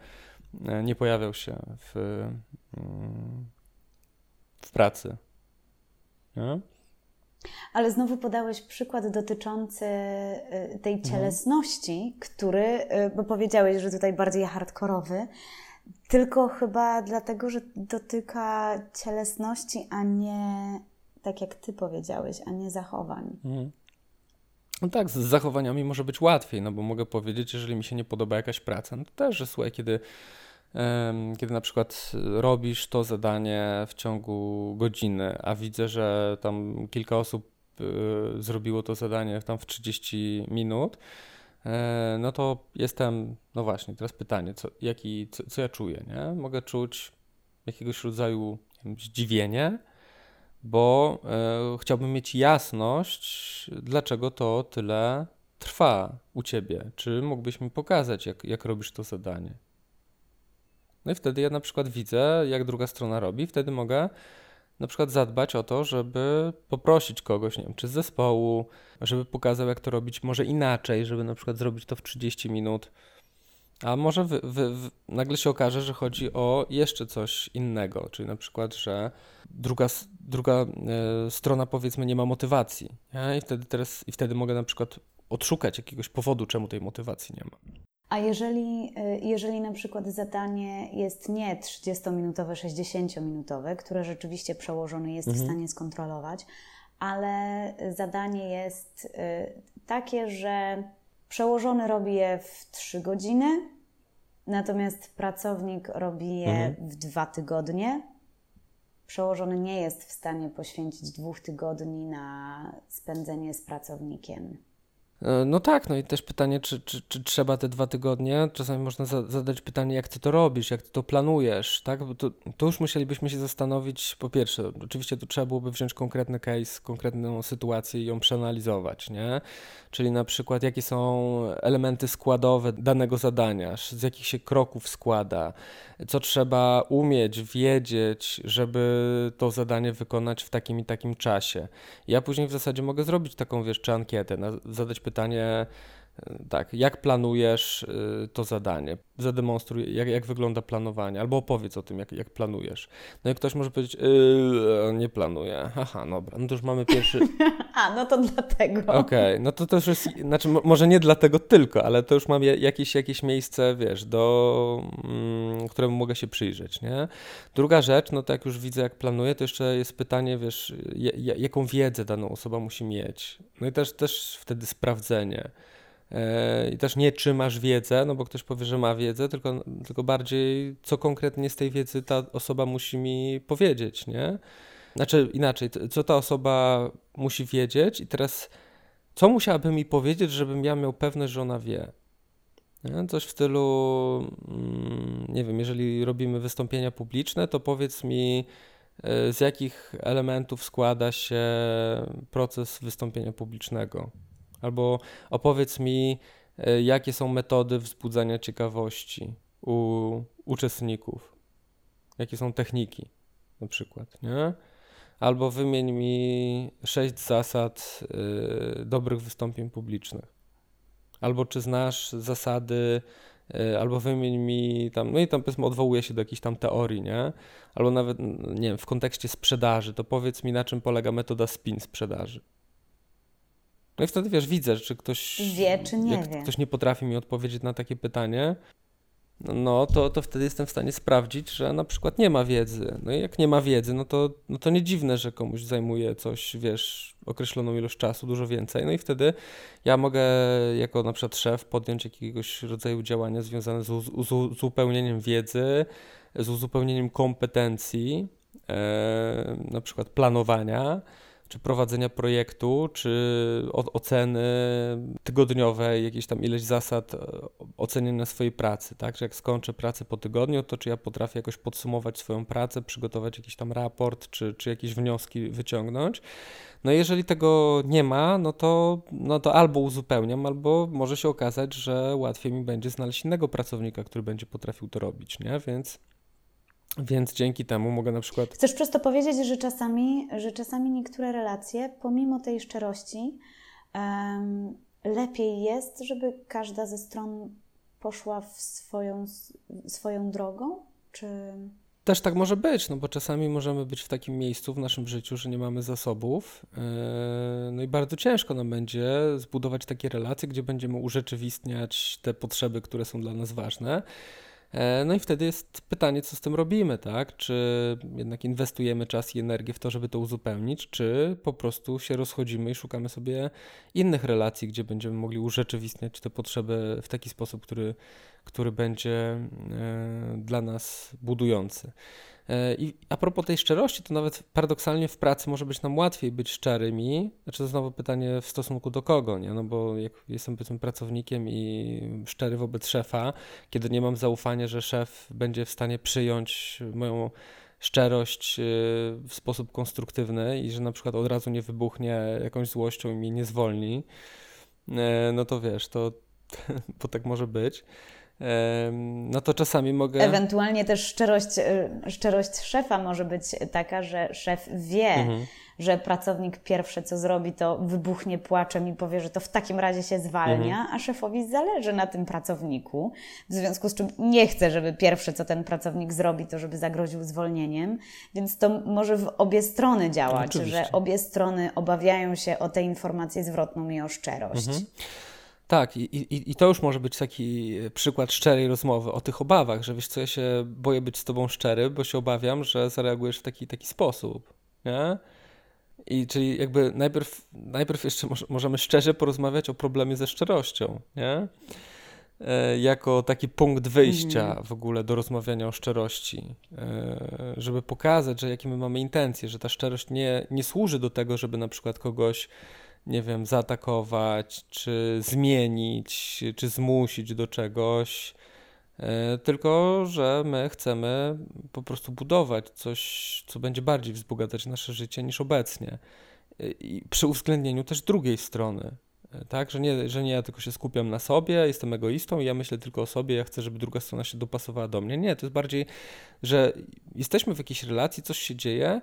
nie pojawiał się w, mm, w pracy. Nie? Ale znowu podałeś przykład dotyczący y, tej mhm. cielesności, który, y, bo powiedziałeś, że tutaj bardziej hardkorowy, tylko chyba dlatego, że dotyka cielesności, a nie tak jak ty powiedziałeś, a nie zachowań. Mhm. No tak, z zachowaniami może być łatwiej, no bo mogę powiedzieć, jeżeli mi się nie podoba jakaś praca, no to też, że słuchaj, kiedy kiedy na przykład robisz to zadanie w ciągu godziny, a widzę, że tam kilka osób y, zrobiło to zadanie tam w 30 minut, e, no to jestem, no właśnie, teraz pytanie, co, jaki, co, co ja czuję, nie? Mogę czuć jakiegoś rodzaju zdziwienie, bo e, chciałbym mieć jasność, dlaczego to tyle trwa u ciebie. Czy mógłbyś mi pokazać, jak, jak robisz to zadanie? No i wtedy ja na przykład widzę, jak druga strona robi, wtedy mogę na przykład zadbać o to, żeby poprosić kogoś, nie wiem, czy z zespołu, żeby pokazał, jak to robić może inaczej, żeby na przykład zrobić to w 30 minut. A może nagle się okaże, że chodzi o jeszcze coś innego, czyli na przykład, że druga, druga y, strona powiedzmy nie ma motywacji. Ja? I, wtedy teraz, I wtedy mogę na przykład odszukać jakiegoś powodu, czemu tej motywacji nie ma. A jeżeli, y, jeżeli na przykład zadanie jest nie 30-minutowe, 60-minutowe, które rzeczywiście przełożony jest mhm. w stanie skontrolować, ale zadanie jest y, takie, że przełożony robi je w 3 godziny, natomiast pracownik robi je mhm. w 2 tygodnie. Przełożony nie jest w stanie poświęcić dwóch tygodni na spędzenie z pracownikiem. E, no tak, no i też pytanie, czy, czy, czy trzeba te dwa tygodnie? Czasami można za, zadać pytanie, jak ty to robisz, jak ty to planujesz, tak? Bo to, to już musielibyśmy się zastanowić, po pierwsze, oczywiście to trzeba byłoby wziąć konkretny case, konkretną sytuację i ją przeanalizować, nie? Czyli na przykład, jakie są elementy składowe danego zadania, z jakich się kroków składa, co trzeba umieć, wiedzieć, żeby to zadanie wykonać w takim i takim czasie. Ja później w zasadzie mogę zrobić taką, wiesz, czy ankietę, zadać pytanie, pytanie tak, jak planujesz y, to zadanie? Zademonstruj, jak, jak wygląda planowanie, albo opowiedz o tym, jak, jak planujesz. No i ktoś może powiedzieć, yy, nie planuję. Aha, dobra, no to już mamy pierwszy. A, no to dlatego. Okej, okay, no to też jest, znaczy, może nie dlatego tylko, ale to już mam jakieś, jakieś miejsce, wiesz, do mm, któremu mogę się przyjrzeć, nie? Druga rzecz, no to jak już widzę, jak planuję, to jeszcze jest pytanie, wiesz, jaką wiedzę daną osoba musi mieć. No i też, też wtedy sprawdzenie. E, I też nie czy masz wiedzę, no bo ktoś powie, że ma wiedzę, tylko, tylko bardziej co konkretnie z tej wiedzy ta osoba musi mi powiedzieć, nie? Znaczy inaczej, co ta osoba musi wiedzieć i teraz co musiałaby mi powiedzieć, żebym ja miał pewność, że ona wie. Nie? Coś w stylu, mm, nie wiem, jeżeli robimy wystąpienia publiczne, to powiedz mi, e, z jakich elementów składa się proces wystąpienia publicznego. Albo opowiedz mi, e, jakie są metody wzbudzania ciekawości u uczestników. Jakie są techniki, na przykład, nie? Albo wymień mi sześć zasad y, dobrych wystąpień publicznych. Albo czy znasz zasady y, albo wymień mi tam, no i tam powiedzmy odwołuje się do jakiejś tam teorii, nie? Albo nawet, nie wiem, w kontekście sprzedaży, to powiedz mi na czym polega metoda spin sprzedaży. No i wtedy wiesz, widzę, czy ktoś wie, czy nie jak wie. ktoś nie potrafi mi odpowiedzieć na takie pytanie, no to, to wtedy jestem w stanie sprawdzić, że na przykład nie ma wiedzy. No i jak nie ma wiedzy, no to, no to nie dziwne, że komuś zajmuje coś, wiesz, określoną ilość czasu, dużo więcej. No i wtedy ja mogę jako na przykład szef podjąć jakiegoś rodzaju działania związane z, z uzupełnieniem wiedzy, z uzupełnieniem kompetencji, e, na przykład planowania, czy prowadzenia projektu, czy oceny tygodniowej, jakieś tam ileś zasad e, oceniania swojej pracy, tak? Że jak skończę pracę po tygodniu, to czy ja potrafię jakoś podsumować swoją pracę, przygotować jakiś tam raport, czy, czy jakieś wnioski wyciągnąć. No jeżeli tego nie ma, no to, no to albo uzupełniam, albo może się okazać, że łatwiej mi będzie znaleźć innego pracownika, który będzie potrafił to robić, nie? Więc więc dzięki temu mogę na przykład. Chcesz przez to powiedzieć, że czasami, że czasami niektóre relacje, pomimo tej szczerości, um, lepiej jest, żeby każda ze stron poszła w swoją, swoją drogą? Czy. Też tak może być, no bo czasami możemy być w takim miejscu w naszym życiu, że nie mamy zasobów. Yy, no i bardzo ciężko nam będzie zbudować takie relacje, gdzie będziemy urzeczywistniać te potrzeby, które są dla nas ważne. E, no i wtedy jest pytanie, co z tym robimy, tak? Czy jednak inwestujemy czas i energię w to, żeby to uzupełnić, czy po prostu się rozchodzimy i szukamy sobie innych relacji, gdzie będziemy mogli urzeczywistniać te potrzeby w taki sposób, który, który będzie e, dla nas budujący. E, I a propos tej szczerości, to nawet paradoksalnie w pracy może być nam łatwiej być szczerymi. Znaczy to znowu pytanie w stosunku do kogo, nie? No bo jak jestem powiedzmy pracownikiem i szczery wobec szefa, kiedy nie mam zaufania, że szef będzie w stanie przyjąć moją szczerość e, w sposób konstruktywny i że na przykład od razu nie wybuchnie jakąś złością i mnie nie zwolni, e, no to wiesz, to bo tak może być no to czasami mogę. Ewentualnie też szczerość, e, szczerość szefa może być taka, że szef wie, mhm. że pracownik pierwsze co zrobi, to wybuchnie płaczem i powie, że to w takim razie się zwalnia, mhm. a szefowi zależy na tym pracowniku, w związku z czym nie chce, żeby pierwsze co ten pracownik zrobi, to żeby zagroził zwolnieniem, więc to może w obie strony działać, Oczywiście. że obie strony obawiają się o tę informację zwrotną i o szczerość. Mhm. Tak, i, i, i to już może być taki przykład szczerej rozmowy o tych obawach, że wiesz co, ja się boję być z tobą szczery, bo się obawiam, że zareagujesz w taki, taki sposób, nie? I czyli jakby najpierw, najpierw jeszcze możemy szczerze porozmawiać o problemie ze szczerością, nie? E, jako taki punkt wyjścia mm. w ogóle do rozmawiania o szczerości, e, żeby pokazać, że jakie my mamy intencje, że ta szczerość nie, nie służy do tego, żeby na przykład kogoś nie wiem, zaatakować, czy zmienić, czy zmusić do czegoś, e, tylko że my chcemy po prostu budować coś, co będzie bardziej wzbogacać nasze życie niż obecnie. E, I przy uwzględnieniu też drugiej strony. E, tak, że nie, że nie ja tylko się skupiam na sobie, jestem egoistą i ja myślę tylko o sobie, ja chcę, żeby druga strona się dopasowała do mnie. Nie, to jest bardziej, że jesteśmy w jakiejś relacji, coś się dzieje,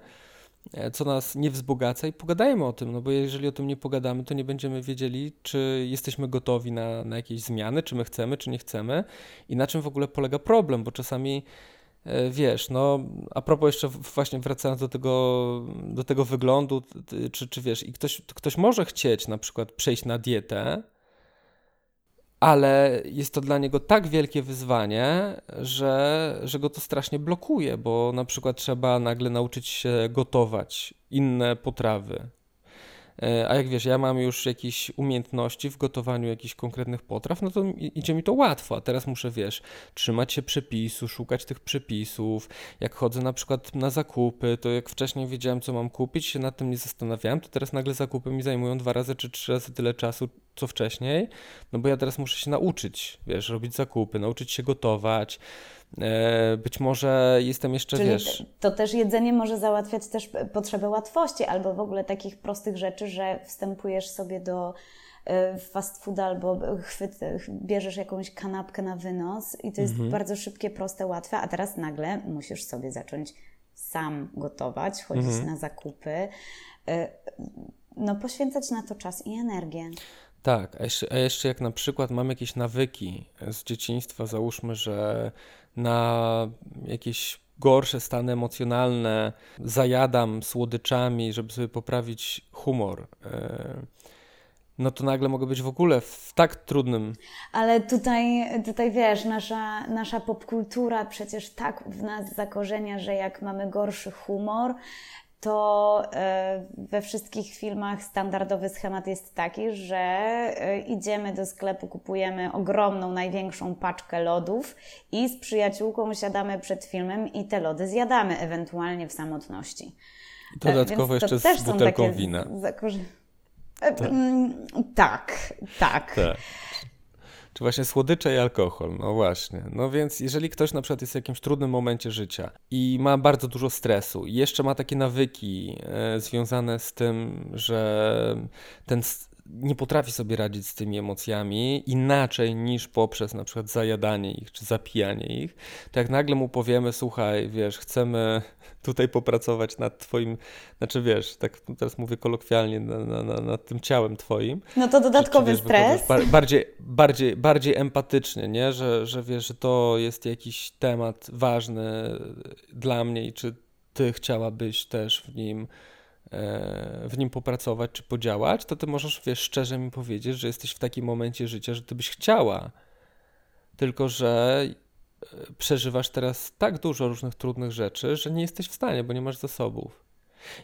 co nas nie wzbogaca i pogadajmy o tym, no bo jeżeli o tym nie pogadamy, to nie będziemy wiedzieli, czy jesteśmy gotowi na, na jakieś zmiany, czy my chcemy, czy nie chcemy i na czym w ogóle polega problem, bo czasami e, wiesz, no a propos jeszcze właśnie wracając do tego, do tego wyglądu, czy, czy wiesz, i ktoś, ktoś może chcieć na przykład przejść na dietę, ale jest to dla niego tak wielkie wyzwanie, że, że go to strasznie blokuje, bo na przykład trzeba nagle nauczyć się gotować inne potrawy. E, a jak wiesz, ja mam już jakieś umiejętności w gotowaniu jakichś konkretnych potraw, no to idzie mi to łatwo. A teraz muszę, wiesz, trzymać się przepisu, szukać tych przepisów. Jak chodzę na przykład na zakupy, to jak wcześniej wiedziałem, co mam kupić, się nad tym nie zastanawiałem, to teraz nagle zakupy mi zajmują dwa razy czy trzy razy tyle czasu, co wcześniej, no bo ja teraz muszę się nauczyć, wiesz, robić zakupy, nauczyć się gotować, być może jestem jeszcze, Czyli wiesz... To też jedzenie może załatwiać też potrzebę łatwości albo w ogóle takich prostych rzeczy, że wstępujesz sobie do e, fast food albo chwyt, bierzesz jakąś kanapkę na wynos i to jest mhm. bardzo szybkie, proste, łatwe, a teraz nagle musisz sobie zacząć sam gotować, chodzić mhm. na zakupy, e, no poświęcać na to czas i energię. Tak, a jeszcze, a jeszcze jak na przykład mam jakieś nawyki z dzieciństwa, załóżmy, że na jakieś gorsze stany emocjonalne zajadam słodyczami, żeby sobie poprawić humor. E, no to nagle mogę być w ogóle w tak trudnym. Ale tutaj, tutaj wiesz, nasza, nasza popkultura przecież tak w nas zakorzenia, że jak mamy gorszy humor, to e, we wszystkich filmach standardowy schemat jest taki, że e, idziemy do sklepu, kupujemy ogromną, największą paczkę lodów i z przyjaciółką siadamy przed filmem i te lody zjadamy, ewentualnie w samotności. Dodatkowo jeszcze z butelką wina. Tak. Mm, tak, tak. tak. Czy właśnie słodycze i alkohol, no właśnie. No więc jeżeli ktoś na przykład jest w jakimś trudnym momencie życia i ma bardzo dużo stresu i jeszcze ma takie nawyki e, związane z tym, że ten nie potrafi sobie radzić z tymi emocjami inaczej niż poprzez na przykład zajadanie ich czy zapijanie ich, to jak nagle mu powiemy, słuchaj, wiesz, chcemy tutaj popracować nad twoim, znaczy wiesz, tak teraz mówię kolokwialnie, na, na, na, nad tym ciałem twoim. No to dodatkowy czy, czy, wiesz, stres. bardziej, bardziej, bardziej empatycznie, nie? Że, że wiesz, że to jest jakiś temat ważny dla mnie i czy ty chciałabyś też w nim w nim popracować czy podziałać, to ty możesz, wiesz, szczerze mi powiedzieć, że jesteś w takim momencie życia, że ty byś chciała. Tylko, że przeżywasz teraz tak dużo różnych trudnych rzeczy, że nie jesteś w stanie, bo nie masz zasobów.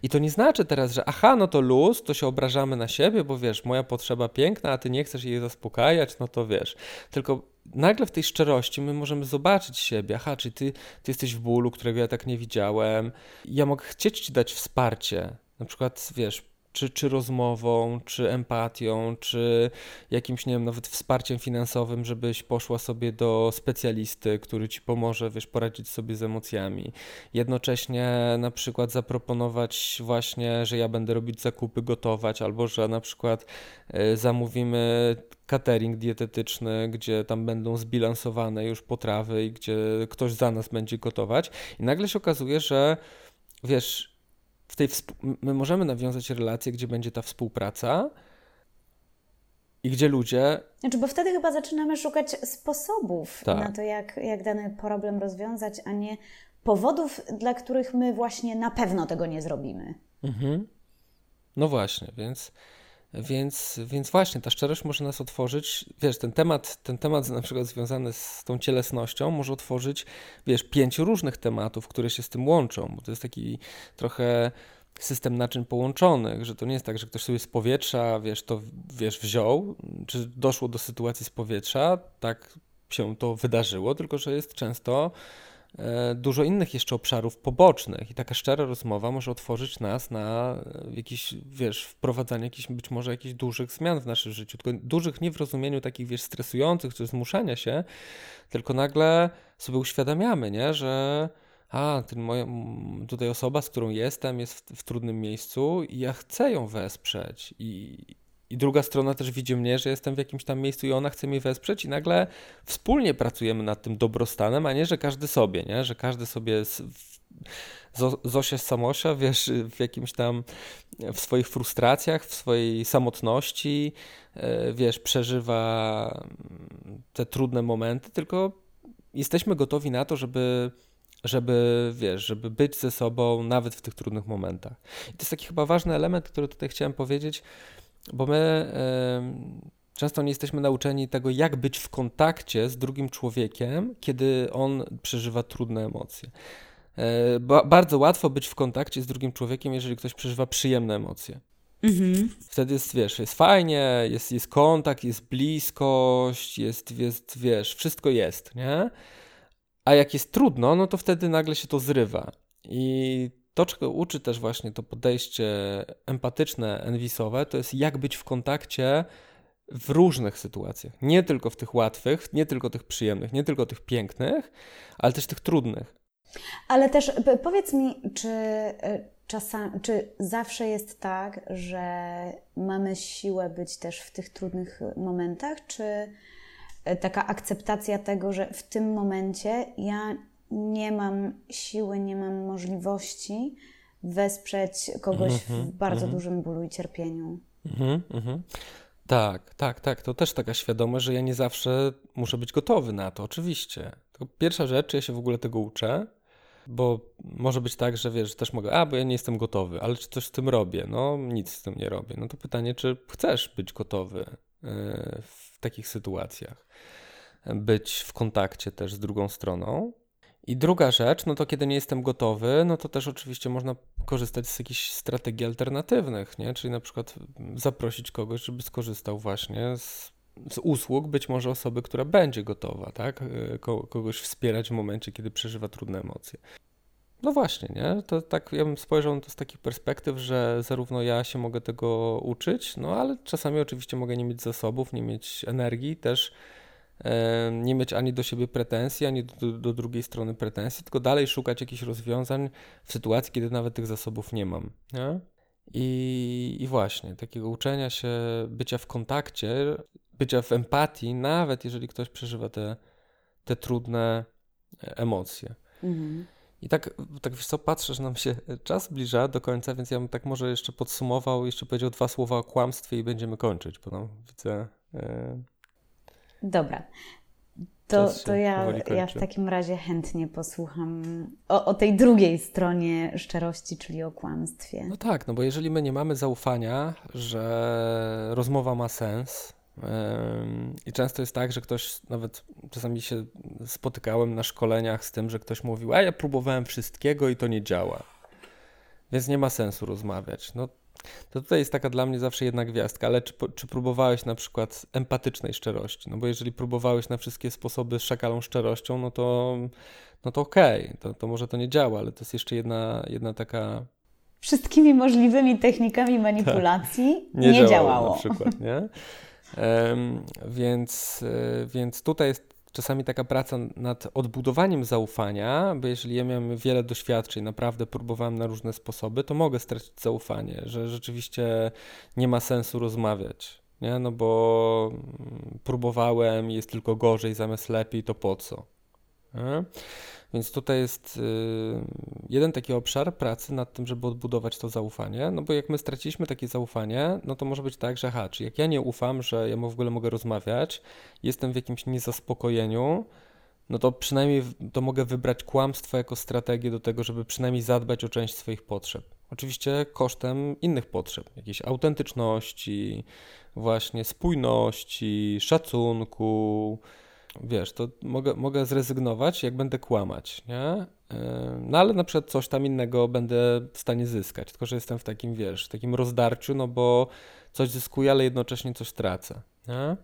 I to nie znaczy teraz, że aha, no to luz, to się obrażamy na siebie, bo wiesz, moja potrzeba piękna, a ty nie chcesz jej zaspokajać, no to wiesz. Tylko nagle w tej szczerości my możemy zobaczyć siebie, aha, czy ty, ty jesteś w bólu, którego ja tak nie widziałem. Ja mogę chcieć ci dać wsparcie. Na przykład, wiesz, czy, czy rozmową, czy empatią, czy jakimś, nie wiem, nawet wsparciem finansowym, żebyś poszła sobie do specjalisty, który ci pomoże, wiesz, poradzić sobie z emocjami. Jednocześnie na przykład zaproponować właśnie, że ja będę robić zakupy, gotować, albo że na przykład y, zamówimy catering dietetyczny, gdzie tam będą zbilansowane już potrawy i gdzie ktoś za nas będzie gotować. I nagle się okazuje, że wiesz, w tej my możemy nawiązać relacje, gdzie będzie ta współpraca i gdzie ludzie. Znaczy, bo wtedy chyba zaczynamy szukać sposobów tak. na to, jak, jak dany problem rozwiązać, a nie powodów, dla których my właśnie na pewno tego nie zrobimy. Mhm. No właśnie, więc więc, więc właśnie ta szczerość może nas otworzyć, wiesz, ten temat, ten temat na przykład związany z tą cielesnością może otworzyć, wiesz, pięć różnych tematów, które się z tym łączą, bo to jest taki trochę system naczyń połączonych, że to nie jest tak, że ktoś sobie z powietrza, wiesz, to wiesz, wziął, czy doszło do sytuacji z powietrza, tak się to wydarzyło, tylko że jest często dużo innych jeszcze obszarów pobocznych. I taka szczera rozmowa może otworzyć nas na e, jakiś, wiesz, wprowadzanie jakichś, być może jakichś dużych zmian w naszym życiu, tylko dużych nie w rozumieniu takich, wiesz, stresujących czy zmuszania się, tylko nagle sobie uświadamiamy, nie, że a, ten moja, tutaj osoba, z którą jestem, jest w, w trudnym miejscu i ja chcę ją wesprzeć. I, i druga strona też widzi mnie, że jestem w jakimś tam miejscu i ona chce mnie wesprzeć i nagle wspólnie pracujemy nad tym dobrostanem, a nie, że każdy sobie, nie? Że każdy sobie Zosia z Samosia, wiesz, w jakimś tam, w swoich frustracjach, w swojej samotności, e, wiesz, przeżywa te trudne momenty, tylko jesteśmy gotowi na to, żeby żeby, wiesz, żeby być ze sobą nawet w tych trudnych momentach. I to jest taki chyba ważny element, który tutaj chciałem powiedzieć, bo my często nie jesteśmy nauczeni tego, jak być w kontakcie z drugim człowiekiem, kiedy on przeżywa trudne emocje. E, ba bardzo łatwo być w kontakcie z drugim człowiekiem, jeżeli ktoś przeżywa przyjemne emocje. Mhm. Wtedy jest, wiesz, jest fajnie, jest, jest kontakt, jest bliskość, jest, jest, wiesz, wszystko jest, nie? A jak jest trudno, no to wtedy nagle się to zrywa. I to, uczy też właśnie to podejście empatyczne, enwisowe, to jest jak być w kontakcie w różnych sytuacjach. Nie tylko w tych łatwych, nie tylko tych przyjemnych, nie tylko tych pięknych, ale też tych trudnych. Ale też powiedz mi, czy, y, czasami, czy zawsze jest tak, że mamy siłę być też w tych trudnych momentach, czy y, taka akceptacja tego, że w tym momencie ja nie mam siły, nie mam możliwości wesprzeć kogoś mm -hmm, w mhm, bardzo mm -hmm. dużym bólu i cierpieniu. Mm -hmm, tak, tak, tak. To też taka świadomość, że ja nie zawsze muszę być gotowy na to, oczywiście. Tylko pierwsza rzecz, ja się w ogóle tego uczę, bo może być tak, że wiesz, też mogę, a bo ja nie jestem gotowy, ale czy coś z tym robię? No, nic z tym nie robię. No to pytanie, czy chcesz być gotowy e, w takich sytuacjach? Być w kontakcie też z drugą stroną. I druga rzecz, no to kiedy nie jestem gotowy, no to też oczywiście można korzystać z jakichś strategii alternatywnych, nie? Czyli na przykład zaprosić kogoś, żeby skorzystał właśnie z, z usług być może osoby, która będzie gotowa, tak? E, kogoś wspierać w momencie, kiedy przeżywa trudne emocje. No właśnie, nie? To tak ja bym spojrzał na to z takich perspektyw, że zarówno ja się mogę tego uczyć, no ale czasami oczywiście mogę nie mieć zasobów, nie mieć energii też nie mieć ani do siebie pretensji, ani do, do, drugiej strony pretensji, tylko dalej szukać jakichś rozwiązań w sytuacji, kiedy nawet tych zasobów nie mam. Nie? I, I właśnie, takiego uczenia się bycia w kontakcie, bycia w empatii, nawet jeżeli ktoś przeżywa te, te trudne emocje. Mhm. I tak, tak wiesz co, patrzę, że nam się czas zbliża do końca, więc ja bym tak może jeszcze podsumował, jeszcze powiedział dwa słowa o kłamstwie i będziemy kończyć, bo no, widzę... Yy Dobra. To, to ja, ja w takim razie chętnie posłucham o, o, tej drugiej stronie szczerości, czyli o kłamstwie. No tak, no bo jeżeli my nie mamy zaufania, że rozmowa ma sens, i często jest tak, że ktoś, nawet czasami się spotykałem na szkoleniach z tym, że ktoś mówił, a ja próbowałem wszystkiego i to nie działa. Więc nie ma sensu rozmawiać. No to tutaj jest taka dla mnie zawsze jedna gwiazdka, ale czy, czy próbowałeś na przykład empatycznej szczerości? No bo jeżeli próbowałeś na wszystkie sposoby z szakalą szczerością, no to, no to okej, okay. to, to może to nie działa, ale to jest jeszcze jedna, jedna taka wszystkimi możliwymi technikami manipulacji tak. nie, nie działało, działało. Na przykład, nie? Um, więc, e, więc tutaj jest czasami taka praca nad odbudowaniem zaufania, bo jeżeli ja miałem wiele doświadczeń, naprawdę próbowałem na różne sposoby, to mogę stracić zaufanie, że rzeczywiście nie ma sensu rozmawiać. Nie? No bo mm, próbowałem, jest tylko gorzej zamiast lepiej, to po co? Więc tutaj jest y, jeden taki obszar pracy nad tym, żeby odbudować to zaufanie, no bo jak my straciliśmy takie zaufanie, no to może być tak, że ha, czy jak ja nie ufam, że ja w ogóle mogę rozmawiać, jestem w jakimś niezaspokojeniu, no to przynajmniej to mogę wybrać kłamstwo jako strategię do tego, żeby przynajmniej zadbać o część swoich potrzeb. Oczywiście kosztem innych potrzeb, jakiejś autentyczności, właśnie spójności, szacunku, wiesz, to mogę, mogę zrezygnować, jak będę kłamać, nie? No ale na przykład coś tam innego będę w stanie zyskać, tylko że jestem w takim, wiesz, w takim rozdarciu, no bo coś zyskuję, ale jednocześnie coś tracę, nie?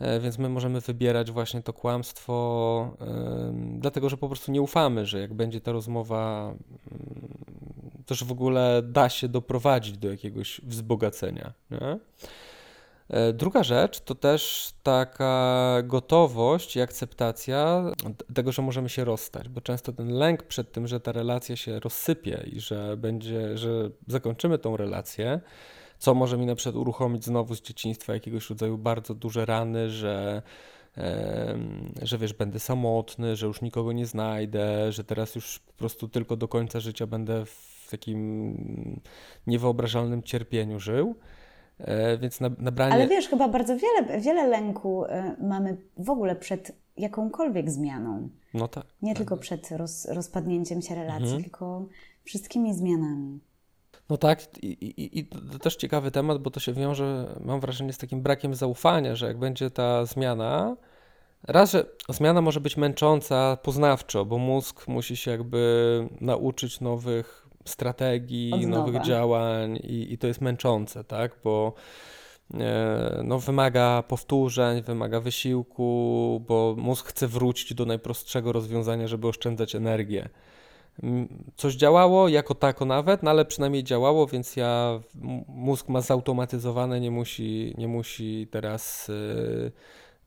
E, więc my możemy wybierać właśnie to kłamstwo, dlatego że po prostu nie ufamy, że jak będzie ta rozmowa, to że w ogóle da się doprowadzić do jakiegoś wzbogacenia. Nie? E, druga rzecz to też taka gotowość i akceptacja tego, że możemy się rozstać, bo często ten lęk przed tym, że ta relacja się rozsypie i że będzie, że zakończymy tą relację, co może mi na przykład uruchomić znowu z dzieciństwa jakiegoś rodzaju bardzo duże rany, że że wiesz, będę samotny, że już nikogo nie znajdę, że teraz już po prostu tylko do końca życia będę w takim niewyobrażalnym cierpieniu żył. E, więc nabranie... Ale wiesz, chyba bardzo wiele, wiele lęku e, mamy w ogóle przed jakąkolwiek zmianą. No tak. Nie tak. tylko przed roz, rozpadnięciem się relacji, mhm. tylko wszystkimi zmianami. No tak, I, i, i to też ciekawy temat, bo to się wiąże, mam wrażenie, z takim brakiem zaufania, że jak będzie ta zmiana, raz, że zmiana może być męcząca poznawczo, bo mózg musi się jakby nauczyć nowych strategii, nowych działań i, i to jest męczące, tak? Bo e, no, wymaga powtórzeń, wymaga wysiłku, bo mózg chce wrócić do najprostszego rozwiązania, żeby oszczędzać energię. coś działało, jako tako nawet, no ale przynajmniej działało, więc ja, mózg ma zautomatyzowane, nie musi, nie musi teraz y,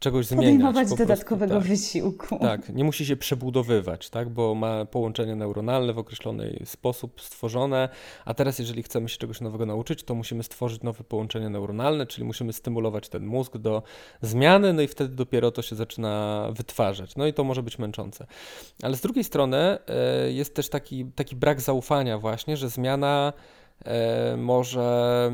czegoś zmieniać. Podejmować dodatkowego tak. wysiłku. Tak, nie musi się przebudowywać, tak, bo ma połączenia neuronalne w określony sposób stworzone, a teraz jeżeli chcemy się czegoś nowego nauczyć, to musimy stworzyć nowe połączenia neuronalne, czyli musimy stymulować ten mózg do zmiany, no i wtedy dopiero to się zaczyna wytwarzać. No i to może być męczące. Ale z drugiej strony e, jest też taki, taki brak zaufania właśnie, że zmiana e, może,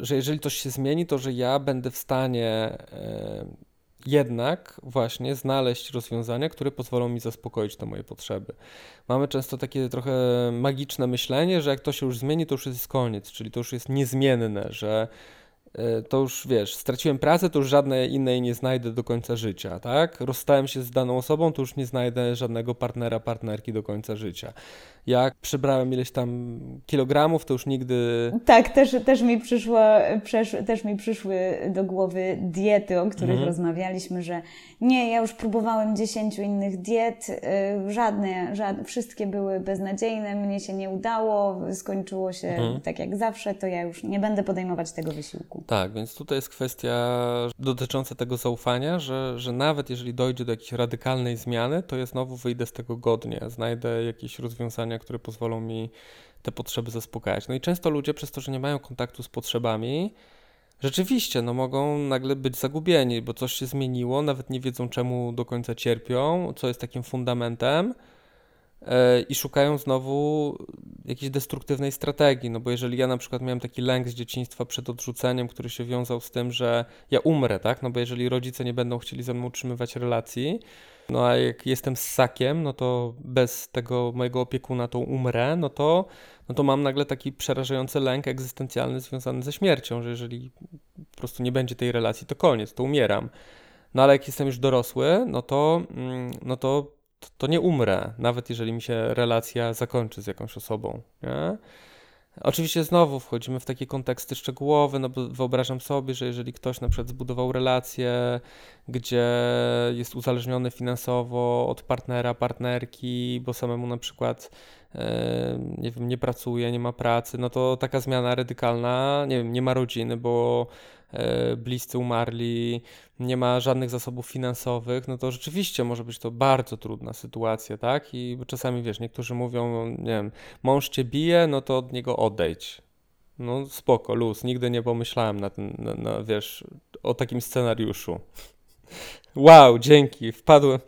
że jeżeli coś się zmieni, to że ja będę w stanie e, jednak właśnie znaleźć rozwiązania, które pozwolą mi zaspokoić te moje potrzeby. Mamy często takie trochę magiczne myślenie, że jak to się już zmieni, to już jest koniec, czyli to już jest niezmienne, że to już wiesz, straciłem pracę, to już żadnej innej nie znajdę do końca życia, tak? Rozstałem się z daną osobą, to już nie znajdę żadnego partnera, partnerki do końca życia. Jak przybrałem ileś tam kilogramów, to już nigdy. Tak, też, też, mi, przyszło, przesz, też mi przyszły do głowy diety, o których mhm. rozmawialiśmy, że nie, ja już próbowałem dziesięciu innych diet, y, żadne, żadne, wszystkie były beznadziejne, mnie się nie udało, skończyło się mhm. tak jak zawsze, to ja już nie będę podejmować tego wysiłku. Tak, więc tutaj jest kwestia dotycząca tego zaufania, że, że nawet jeżeli dojdzie do jakiejś radykalnej zmiany, to ja znowu wyjdę z tego godnie, znajdę jakieś rozwiązania, które pozwolą mi te potrzeby zaspokajać. No i często ludzie przez to, że nie mają kontaktu z potrzebami, rzeczywiście no, mogą nagle być zagubieni, bo coś się zmieniło, nawet nie wiedzą czemu do końca cierpią, co jest takim fundamentem i szukają znowu jakiejś destruktywnej strategii. No bo jeżeli ja na przykład miałem taki lęk z dzieciństwa przed odrzuceniem, który się wiązał z tym, że ja umrę, tak? No bo jeżeli rodzice nie będą chcieli ze mną utrzymywać relacji, no a jak jestem ssakiem, no to bez tego mojego opiekuna to umrę, no to, no to mam nagle taki przerażający lęk egzystencjalny związany ze śmiercią, że jeżeli po prostu nie będzie tej relacji, to koniec, to umieram. No ale jak jestem już dorosły, no to, mm, no to to nie umrę, nawet jeżeli mi się relacja zakończy z jakąś osobą. Nie? Oczywiście znowu wchodzimy w takie konteksty szczegółowe, no bo wyobrażam sobie, że jeżeli ktoś na przykład zbudował relację, gdzie jest uzależniony finansowo od partnera, partnerki, bo samemu na przykład e, nie wiem, nie pracuje, nie ma pracy, no to taka zmiana radykalna, nie wiem, nie ma rodziny, bo bliscy umarli, nie ma żadnych zasobów finansowych, no to rzeczywiście może być to bardzo trudna sytuacja, tak? I czasami, wiesz, niektórzy mówią, nie wiem, mąż cię bije, no to od niego odejdź. No spoko, luz, nigdy nie pomyślałem na ten, na, na, wiesz, o takim scenariuszu. Wow, dzięki, wpadłem,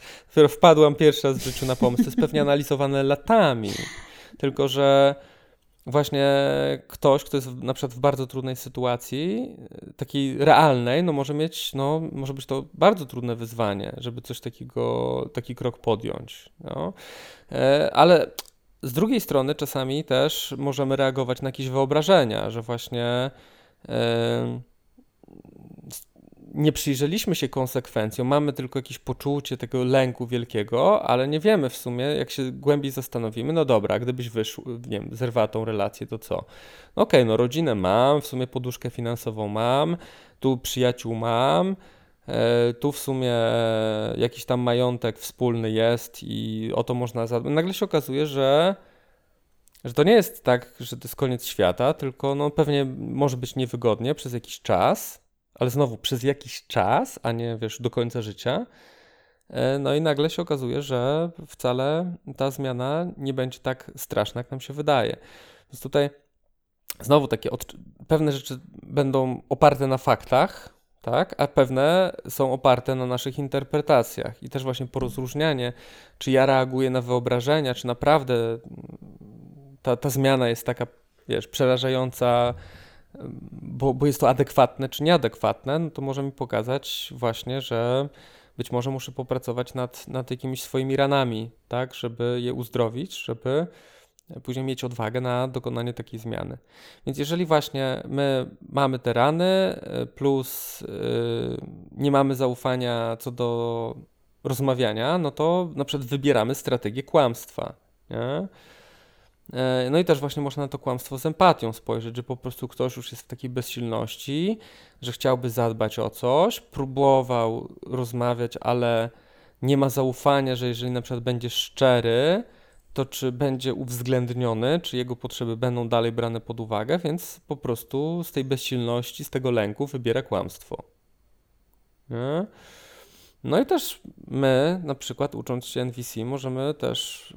wpadłam pierwszy raz w życiu na pomysł. To jest pewnie analizowane latami, tylko że właśnie ktoś, kto jest na przykład w bardzo trudnej sytuacji, takiej realnej, no może mieć, no może być to bardzo trudne wyzwanie, żeby coś takiego, taki krok podjąć. No. E, ale z drugiej strony czasami też możemy reagować na jakieś wyobrażenia, że właśnie e, nie przyjrzeliśmy się konsekwencjom, mamy tylko jakieś poczucie tego lęku wielkiego, ale nie wiemy w sumie, jak się głębiej zastanowimy, no dobra, gdybyś wyszł, nie wiem, zerwała tą relację, to co? No okej, okay, no rodzinę mam, w sumie poduszkę finansową mam, tu przyjaciół mam, e, tu w sumie jakiś tam majątek wspólny jest i o to można zadbać. Nagle się okazuje, że że to nie jest tak, że to jest koniec świata, tylko no pewnie może być niewygodnie przez jakiś czas, ale znowu przez jakiś czas, a nie wiesz, do końca życia. E, no i nagle się okazuje, że wcale ta zmiana nie będzie tak straszna, jak nam się wydaje. Więc tutaj znowu takie pewne rzeczy będą oparte na faktach, tak, a pewne są oparte na naszych interpretacjach i też właśnie porozróżnianie, czy ja reaguję na wyobrażenia, czy naprawdę ta, ta zmiana jest taka, wiesz, przerażająca, bo, bo jest to adekwatne czy nieadekwatne, no to może mi pokazać właśnie, że być może muszę popracować nad, nad jakimiś swoimi ranami, tak, żeby je uzdrowić, żeby później mieć odwagę na dokonanie takiej zmiany. Więc jeżeli właśnie my mamy te rany, plus yy, nie mamy zaufania co do rozmawiania, no to na przykład wybieramy strategię kłamstwa. Nie? E, no i też właśnie można na to kłamstwo z empatią spojrzeć, że po prostu ktoś już jest w takiej bezsilności, że chciałby zadbać o coś, próbował rozmawiać, ale nie ma zaufania, że jeżeli na przykład będzie szczery, to czy będzie uwzględniony, czy jego potrzeby będą dalej brane pod uwagę, więc po prostu z tej bezsilności, z tego lęku wybiera kłamstwo. Nie? No i też my, na przykład ucząc się NVC, możemy też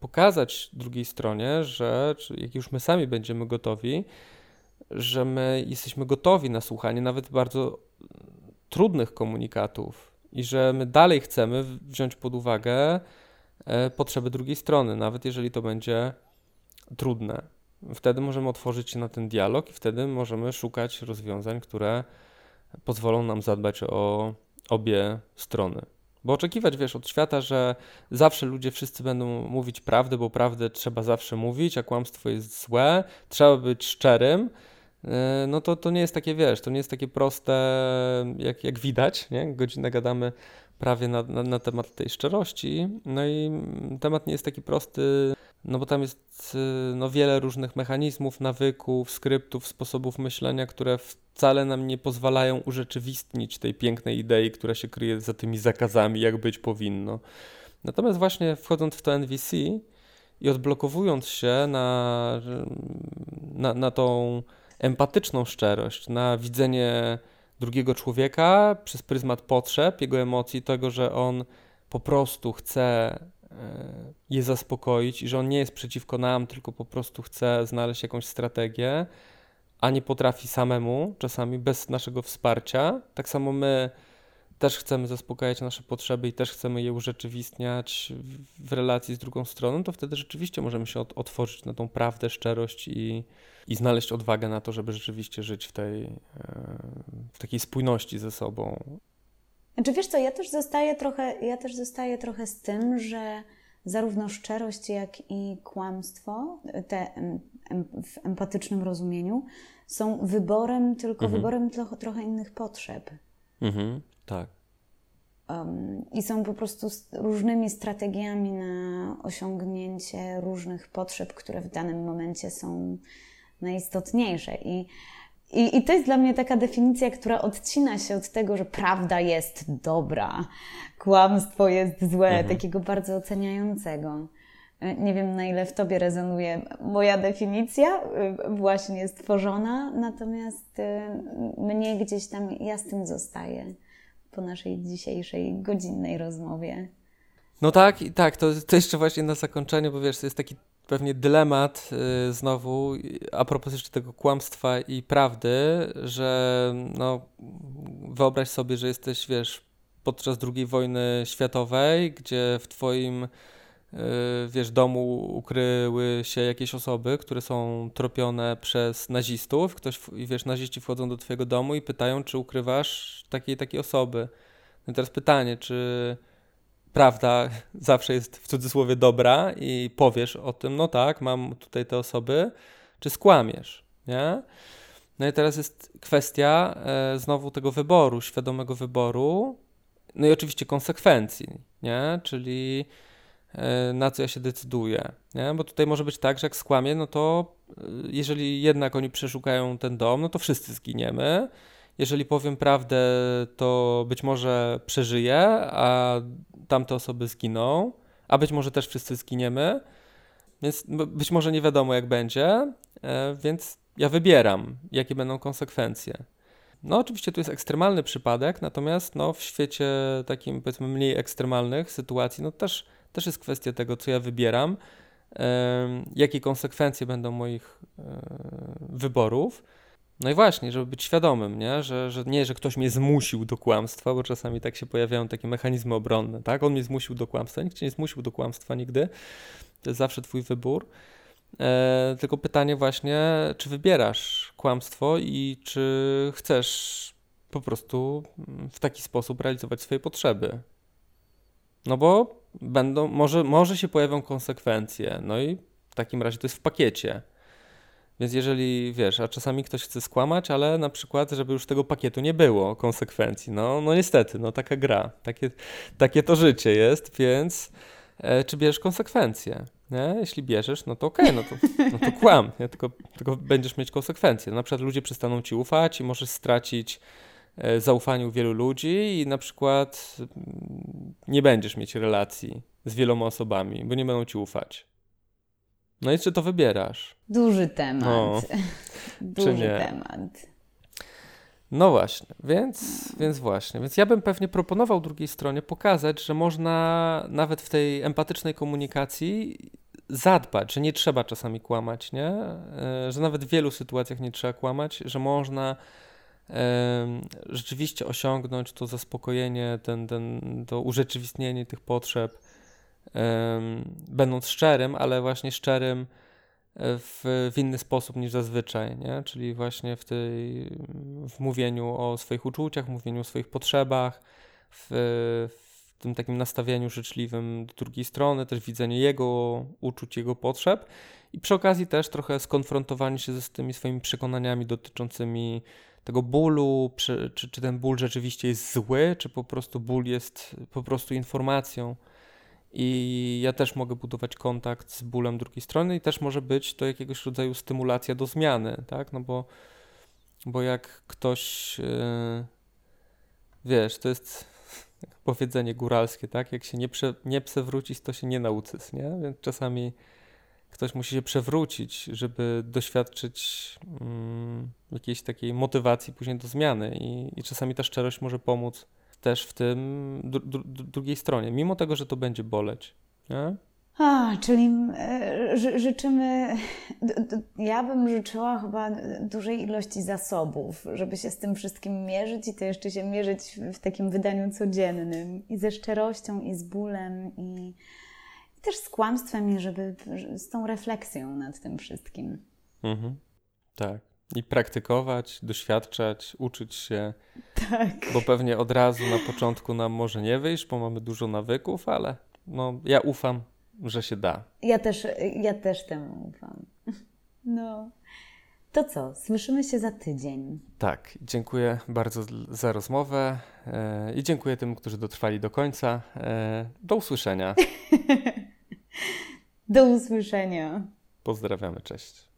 pokazać drugiej stronie, że jak już my sami będziemy gotowi, że my jesteśmy gotowi na słuchanie nawet bardzo trudnych komunikatów i że my dalej chcemy wziąć pod uwagę e, potrzeby drugiej strony, nawet jeżeli to będzie trudne. Wtedy możemy otworzyć się na ten dialog i wtedy możemy szukać rozwiązań, które pozwolą nam zadbać o obie strony. Bo oczekiwać, wiesz, od świata, że zawsze ludzie wszyscy będą mówić prawdę, bo prawdę trzeba zawsze mówić, a kłamstwo jest złe, trzeba być szczerym, e, no to, to nie jest takie, wiesz, to nie jest takie proste, jak, jak widać, nie? Godzinę gadamy prawie na, na, na temat tej szczerości, no i temat nie jest taki prosty no bo tam jest y, no, wiele różnych mechanizmów, nawyków, skryptów, sposobów myślenia, które wcale nam nie pozwalają urzeczywistnić tej pięknej idei, która się kryje za tymi zakazami, jak być powinno. Natomiast właśnie wchodząc w to NVC i odblokowując się na, na, na tą empatyczną szczerość, na widzenie drugiego człowieka przez pryzmat potrzeb, jego emocji, tego, że on po prostu chce je zaspokoić i że on nie jest przeciwko nam, tylko po prostu chce znaleźć jakąś strategię, a nie potrafi samemu, czasami bez naszego wsparcia. Tak samo my też chcemy zaspokajać nasze potrzeby i też chcemy je urzeczywistniać w relacji z drugą stroną, to wtedy rzeczywiście możemy się otworzyć na tą prawdę, szczerość i, i znaleźć odwagę na to, żeby rzeczywiście żyć w tej e, w takiej spójności ze sobą. Znaczy wiesz co, ja też zostaję trochę, ja też zostaję trochę z tym, że zarówno szczerość, jak i kłamstwo, te w empatycznym rozumieniu, są wyborem, tylko mhm. wyborem trochę, trochę innych potrzeb. Mhm, tak. Um, I są po prostu różnymi strategiami na osiągnięcie różnych potrzeb, które w danym momencie są najistotniejsze. I i, I to jest dla mnie taka definicja, która odcina się od tego, że prawda jest dobra, kłamstwo jest złe, mhm. takiego bardzo oceniającego. E, nie wiem, na ile w Tobie rezonuje moja definicja, e, właśnie stworzona, natomiast e, mnie gdzieś tam ja z tym zostaję po naszej dzisiejszej godzinnej rozmowie. No tak, i tak, to, to jeszcze właśnie na zakończenie, bo wiesz, to jest taki pewnie dylemat y, znowu a propos jeszcze tego kłamstwa i prawdy, że no, wyobraź sobie, że jesteś, wiesz, podczas II wojny światowej, gdzie w twoim y, wiesz, domu ukryły się jakieś osoby, które są tropione przez nazistów. Ktoś, wiesz, naziści wchodzą do twojego domu i pytają, czy ukrywasz takie takie osoby. No i teraz pytanie, czy prawda zawsze jest w cudzysłowie dobra i powiesz o tym, no tak, mam tutaj te osoby, czy skłamiesz, nie? No i teraz jest kwestia e, znowu tego wyboru, świadomego wyboru, no i oczywiście konsekwencji, nie? Czyli e, na co ja się decyduję, nie? Bo tutaj może być tak, że jak skłamię, no to e, jeżeli jednak oni przeszukają ten dom, no to wszyscy zginiemy, jeżeli powiem prawdę, to być może przeżyję, a tamte osoby zginą, a być może też wszyscy zginiemy. Więc być może nie wiadomo, jak będzie, e, więc ja wybieram, jakie będą konsekwencje. No, oczywiście tu jest ekstremalny przypadek, natomiast no, w świecie takim, powiedzmy, mniej ekstremalnych sytuacji, no też, też jest kwestia tego, co ja wybieram, jakie konsekwencje będą moich e, wyborów. No i właśnie, żeby być świadomym, nie? Że, że nie, że ktoś mnie zmusił do kłamstwa, bo czasami tak się pojawiają takie mechanizmy obronne, tak? On mnie zmusił do kłamstwa, nikt cię nie zmusił do kłamstwa nigdy, to jest zawsze twój wybór. E, tylko pytanie właśnie, czy wybierasz kłamstwo i czy chcesz po prostu w taki sposób realizować swoje potrzeby. No bo będą, może, może się pojawią konsekwencje, no i w takim razie to jest w pakiecie. Więc jeżeli wiesz, a czasami ktoś chce skłamać, ale na przykład, żeby już tego pakietu nie było konsekwencji. No, no niestety, no taka gra, takie, takie to życie jest, więc e, czy bierzesz konsekwencje? Nie? Jeśli bierzesz, no to okej, okay, no, to, no to kłam, nie? Tylko, tylko będziesz mieć konsekwencje. Na przykład ludzie przestaną ci ufać i możesz stracić e, zaufanie u wielu ludzi i na przykład mm, nie będziesz mieć relacji z wieloma osobami, bo nie będą ci ufać. No i czy to wybierasz? Duży temat. No, Duży temat. No właśnie, więc, więc właśnie. Więc ja bym pewnie proponował drugiej stronie pokazać, że można nawet w tej empatycznej komunikacji zadbać, że nie trzeba czasami kłamać, nie? E, że nawet w wielu sytuacjach nie trzeba kłamać, że można rzeczywiście osiągnąć to zaspokojenie, ten, ten, to urzeczywistnienie tych potrzeb, będąc szczerym, ale właśnie szczerym w, w inny sposób niż zazwyczaj, nie? czyli właśnie w, tej, w mówieniu o swoich uczuciach, mówieniu o swoich potrzebach, w, w tym takim nastawieniu życzliwym do drugiej strony, też widzenie jego uczuć, jego potrzeb i przy okazji też trochę skonfrontowanie się ze tymi swoimi przekonaniami dotyczącymi tego bólu, czy, czy, czy ten ból rzeczywiście jest zły, czy po prostu ból jest po prostu informacją i ja też mogę budować kontakt z bólem drugiej strony i też może być to jakiegoś rodzaju stymulacja do zmiany, tak? No bo, bo jak ktoś, yy, wiesz, to jest powiedzenie góralskie, tak? Jak się nie, prze, nie przewrócić, to się nie nauczysz, nie? Więc czasami ktoś musi się przewrócić, żeby doświadczyć mm, jakiejś takiej motywacji później do zmiany i, i czasami ta szczerość może pomóc też w tym dru drugiej stronie, mimo tego, że to będzie boleć. Nie? A, czyli e, ży życzymy, ja bym życzyła chyba dużej ilości zasobów, żeby się z tym wszystkim mierzyć i to jeszcze się mierzyć w takim wydaniu codziennym i ze szczerością, i z bólem, i, i też z kłamstwem, i żeby z tą refleksją nad tym wszystkim. Mhm. Tak. I praktykować, doświadczać, uczyć się. Tak. Bo pewnie od razu na początku nam może nie wyjść, bo mamy dużo nawyków, ale no, ja ufam, że się da. Ja też, ja też temu ufam. No. To co, słyszymy się za tydzień. Tak, dziękuję bardzo za rozmowę e, i dziękuję tym, którzy dotrwali do końca. E, do usłyszenia. do usłyszenia. Pozdrawiamy, cześć.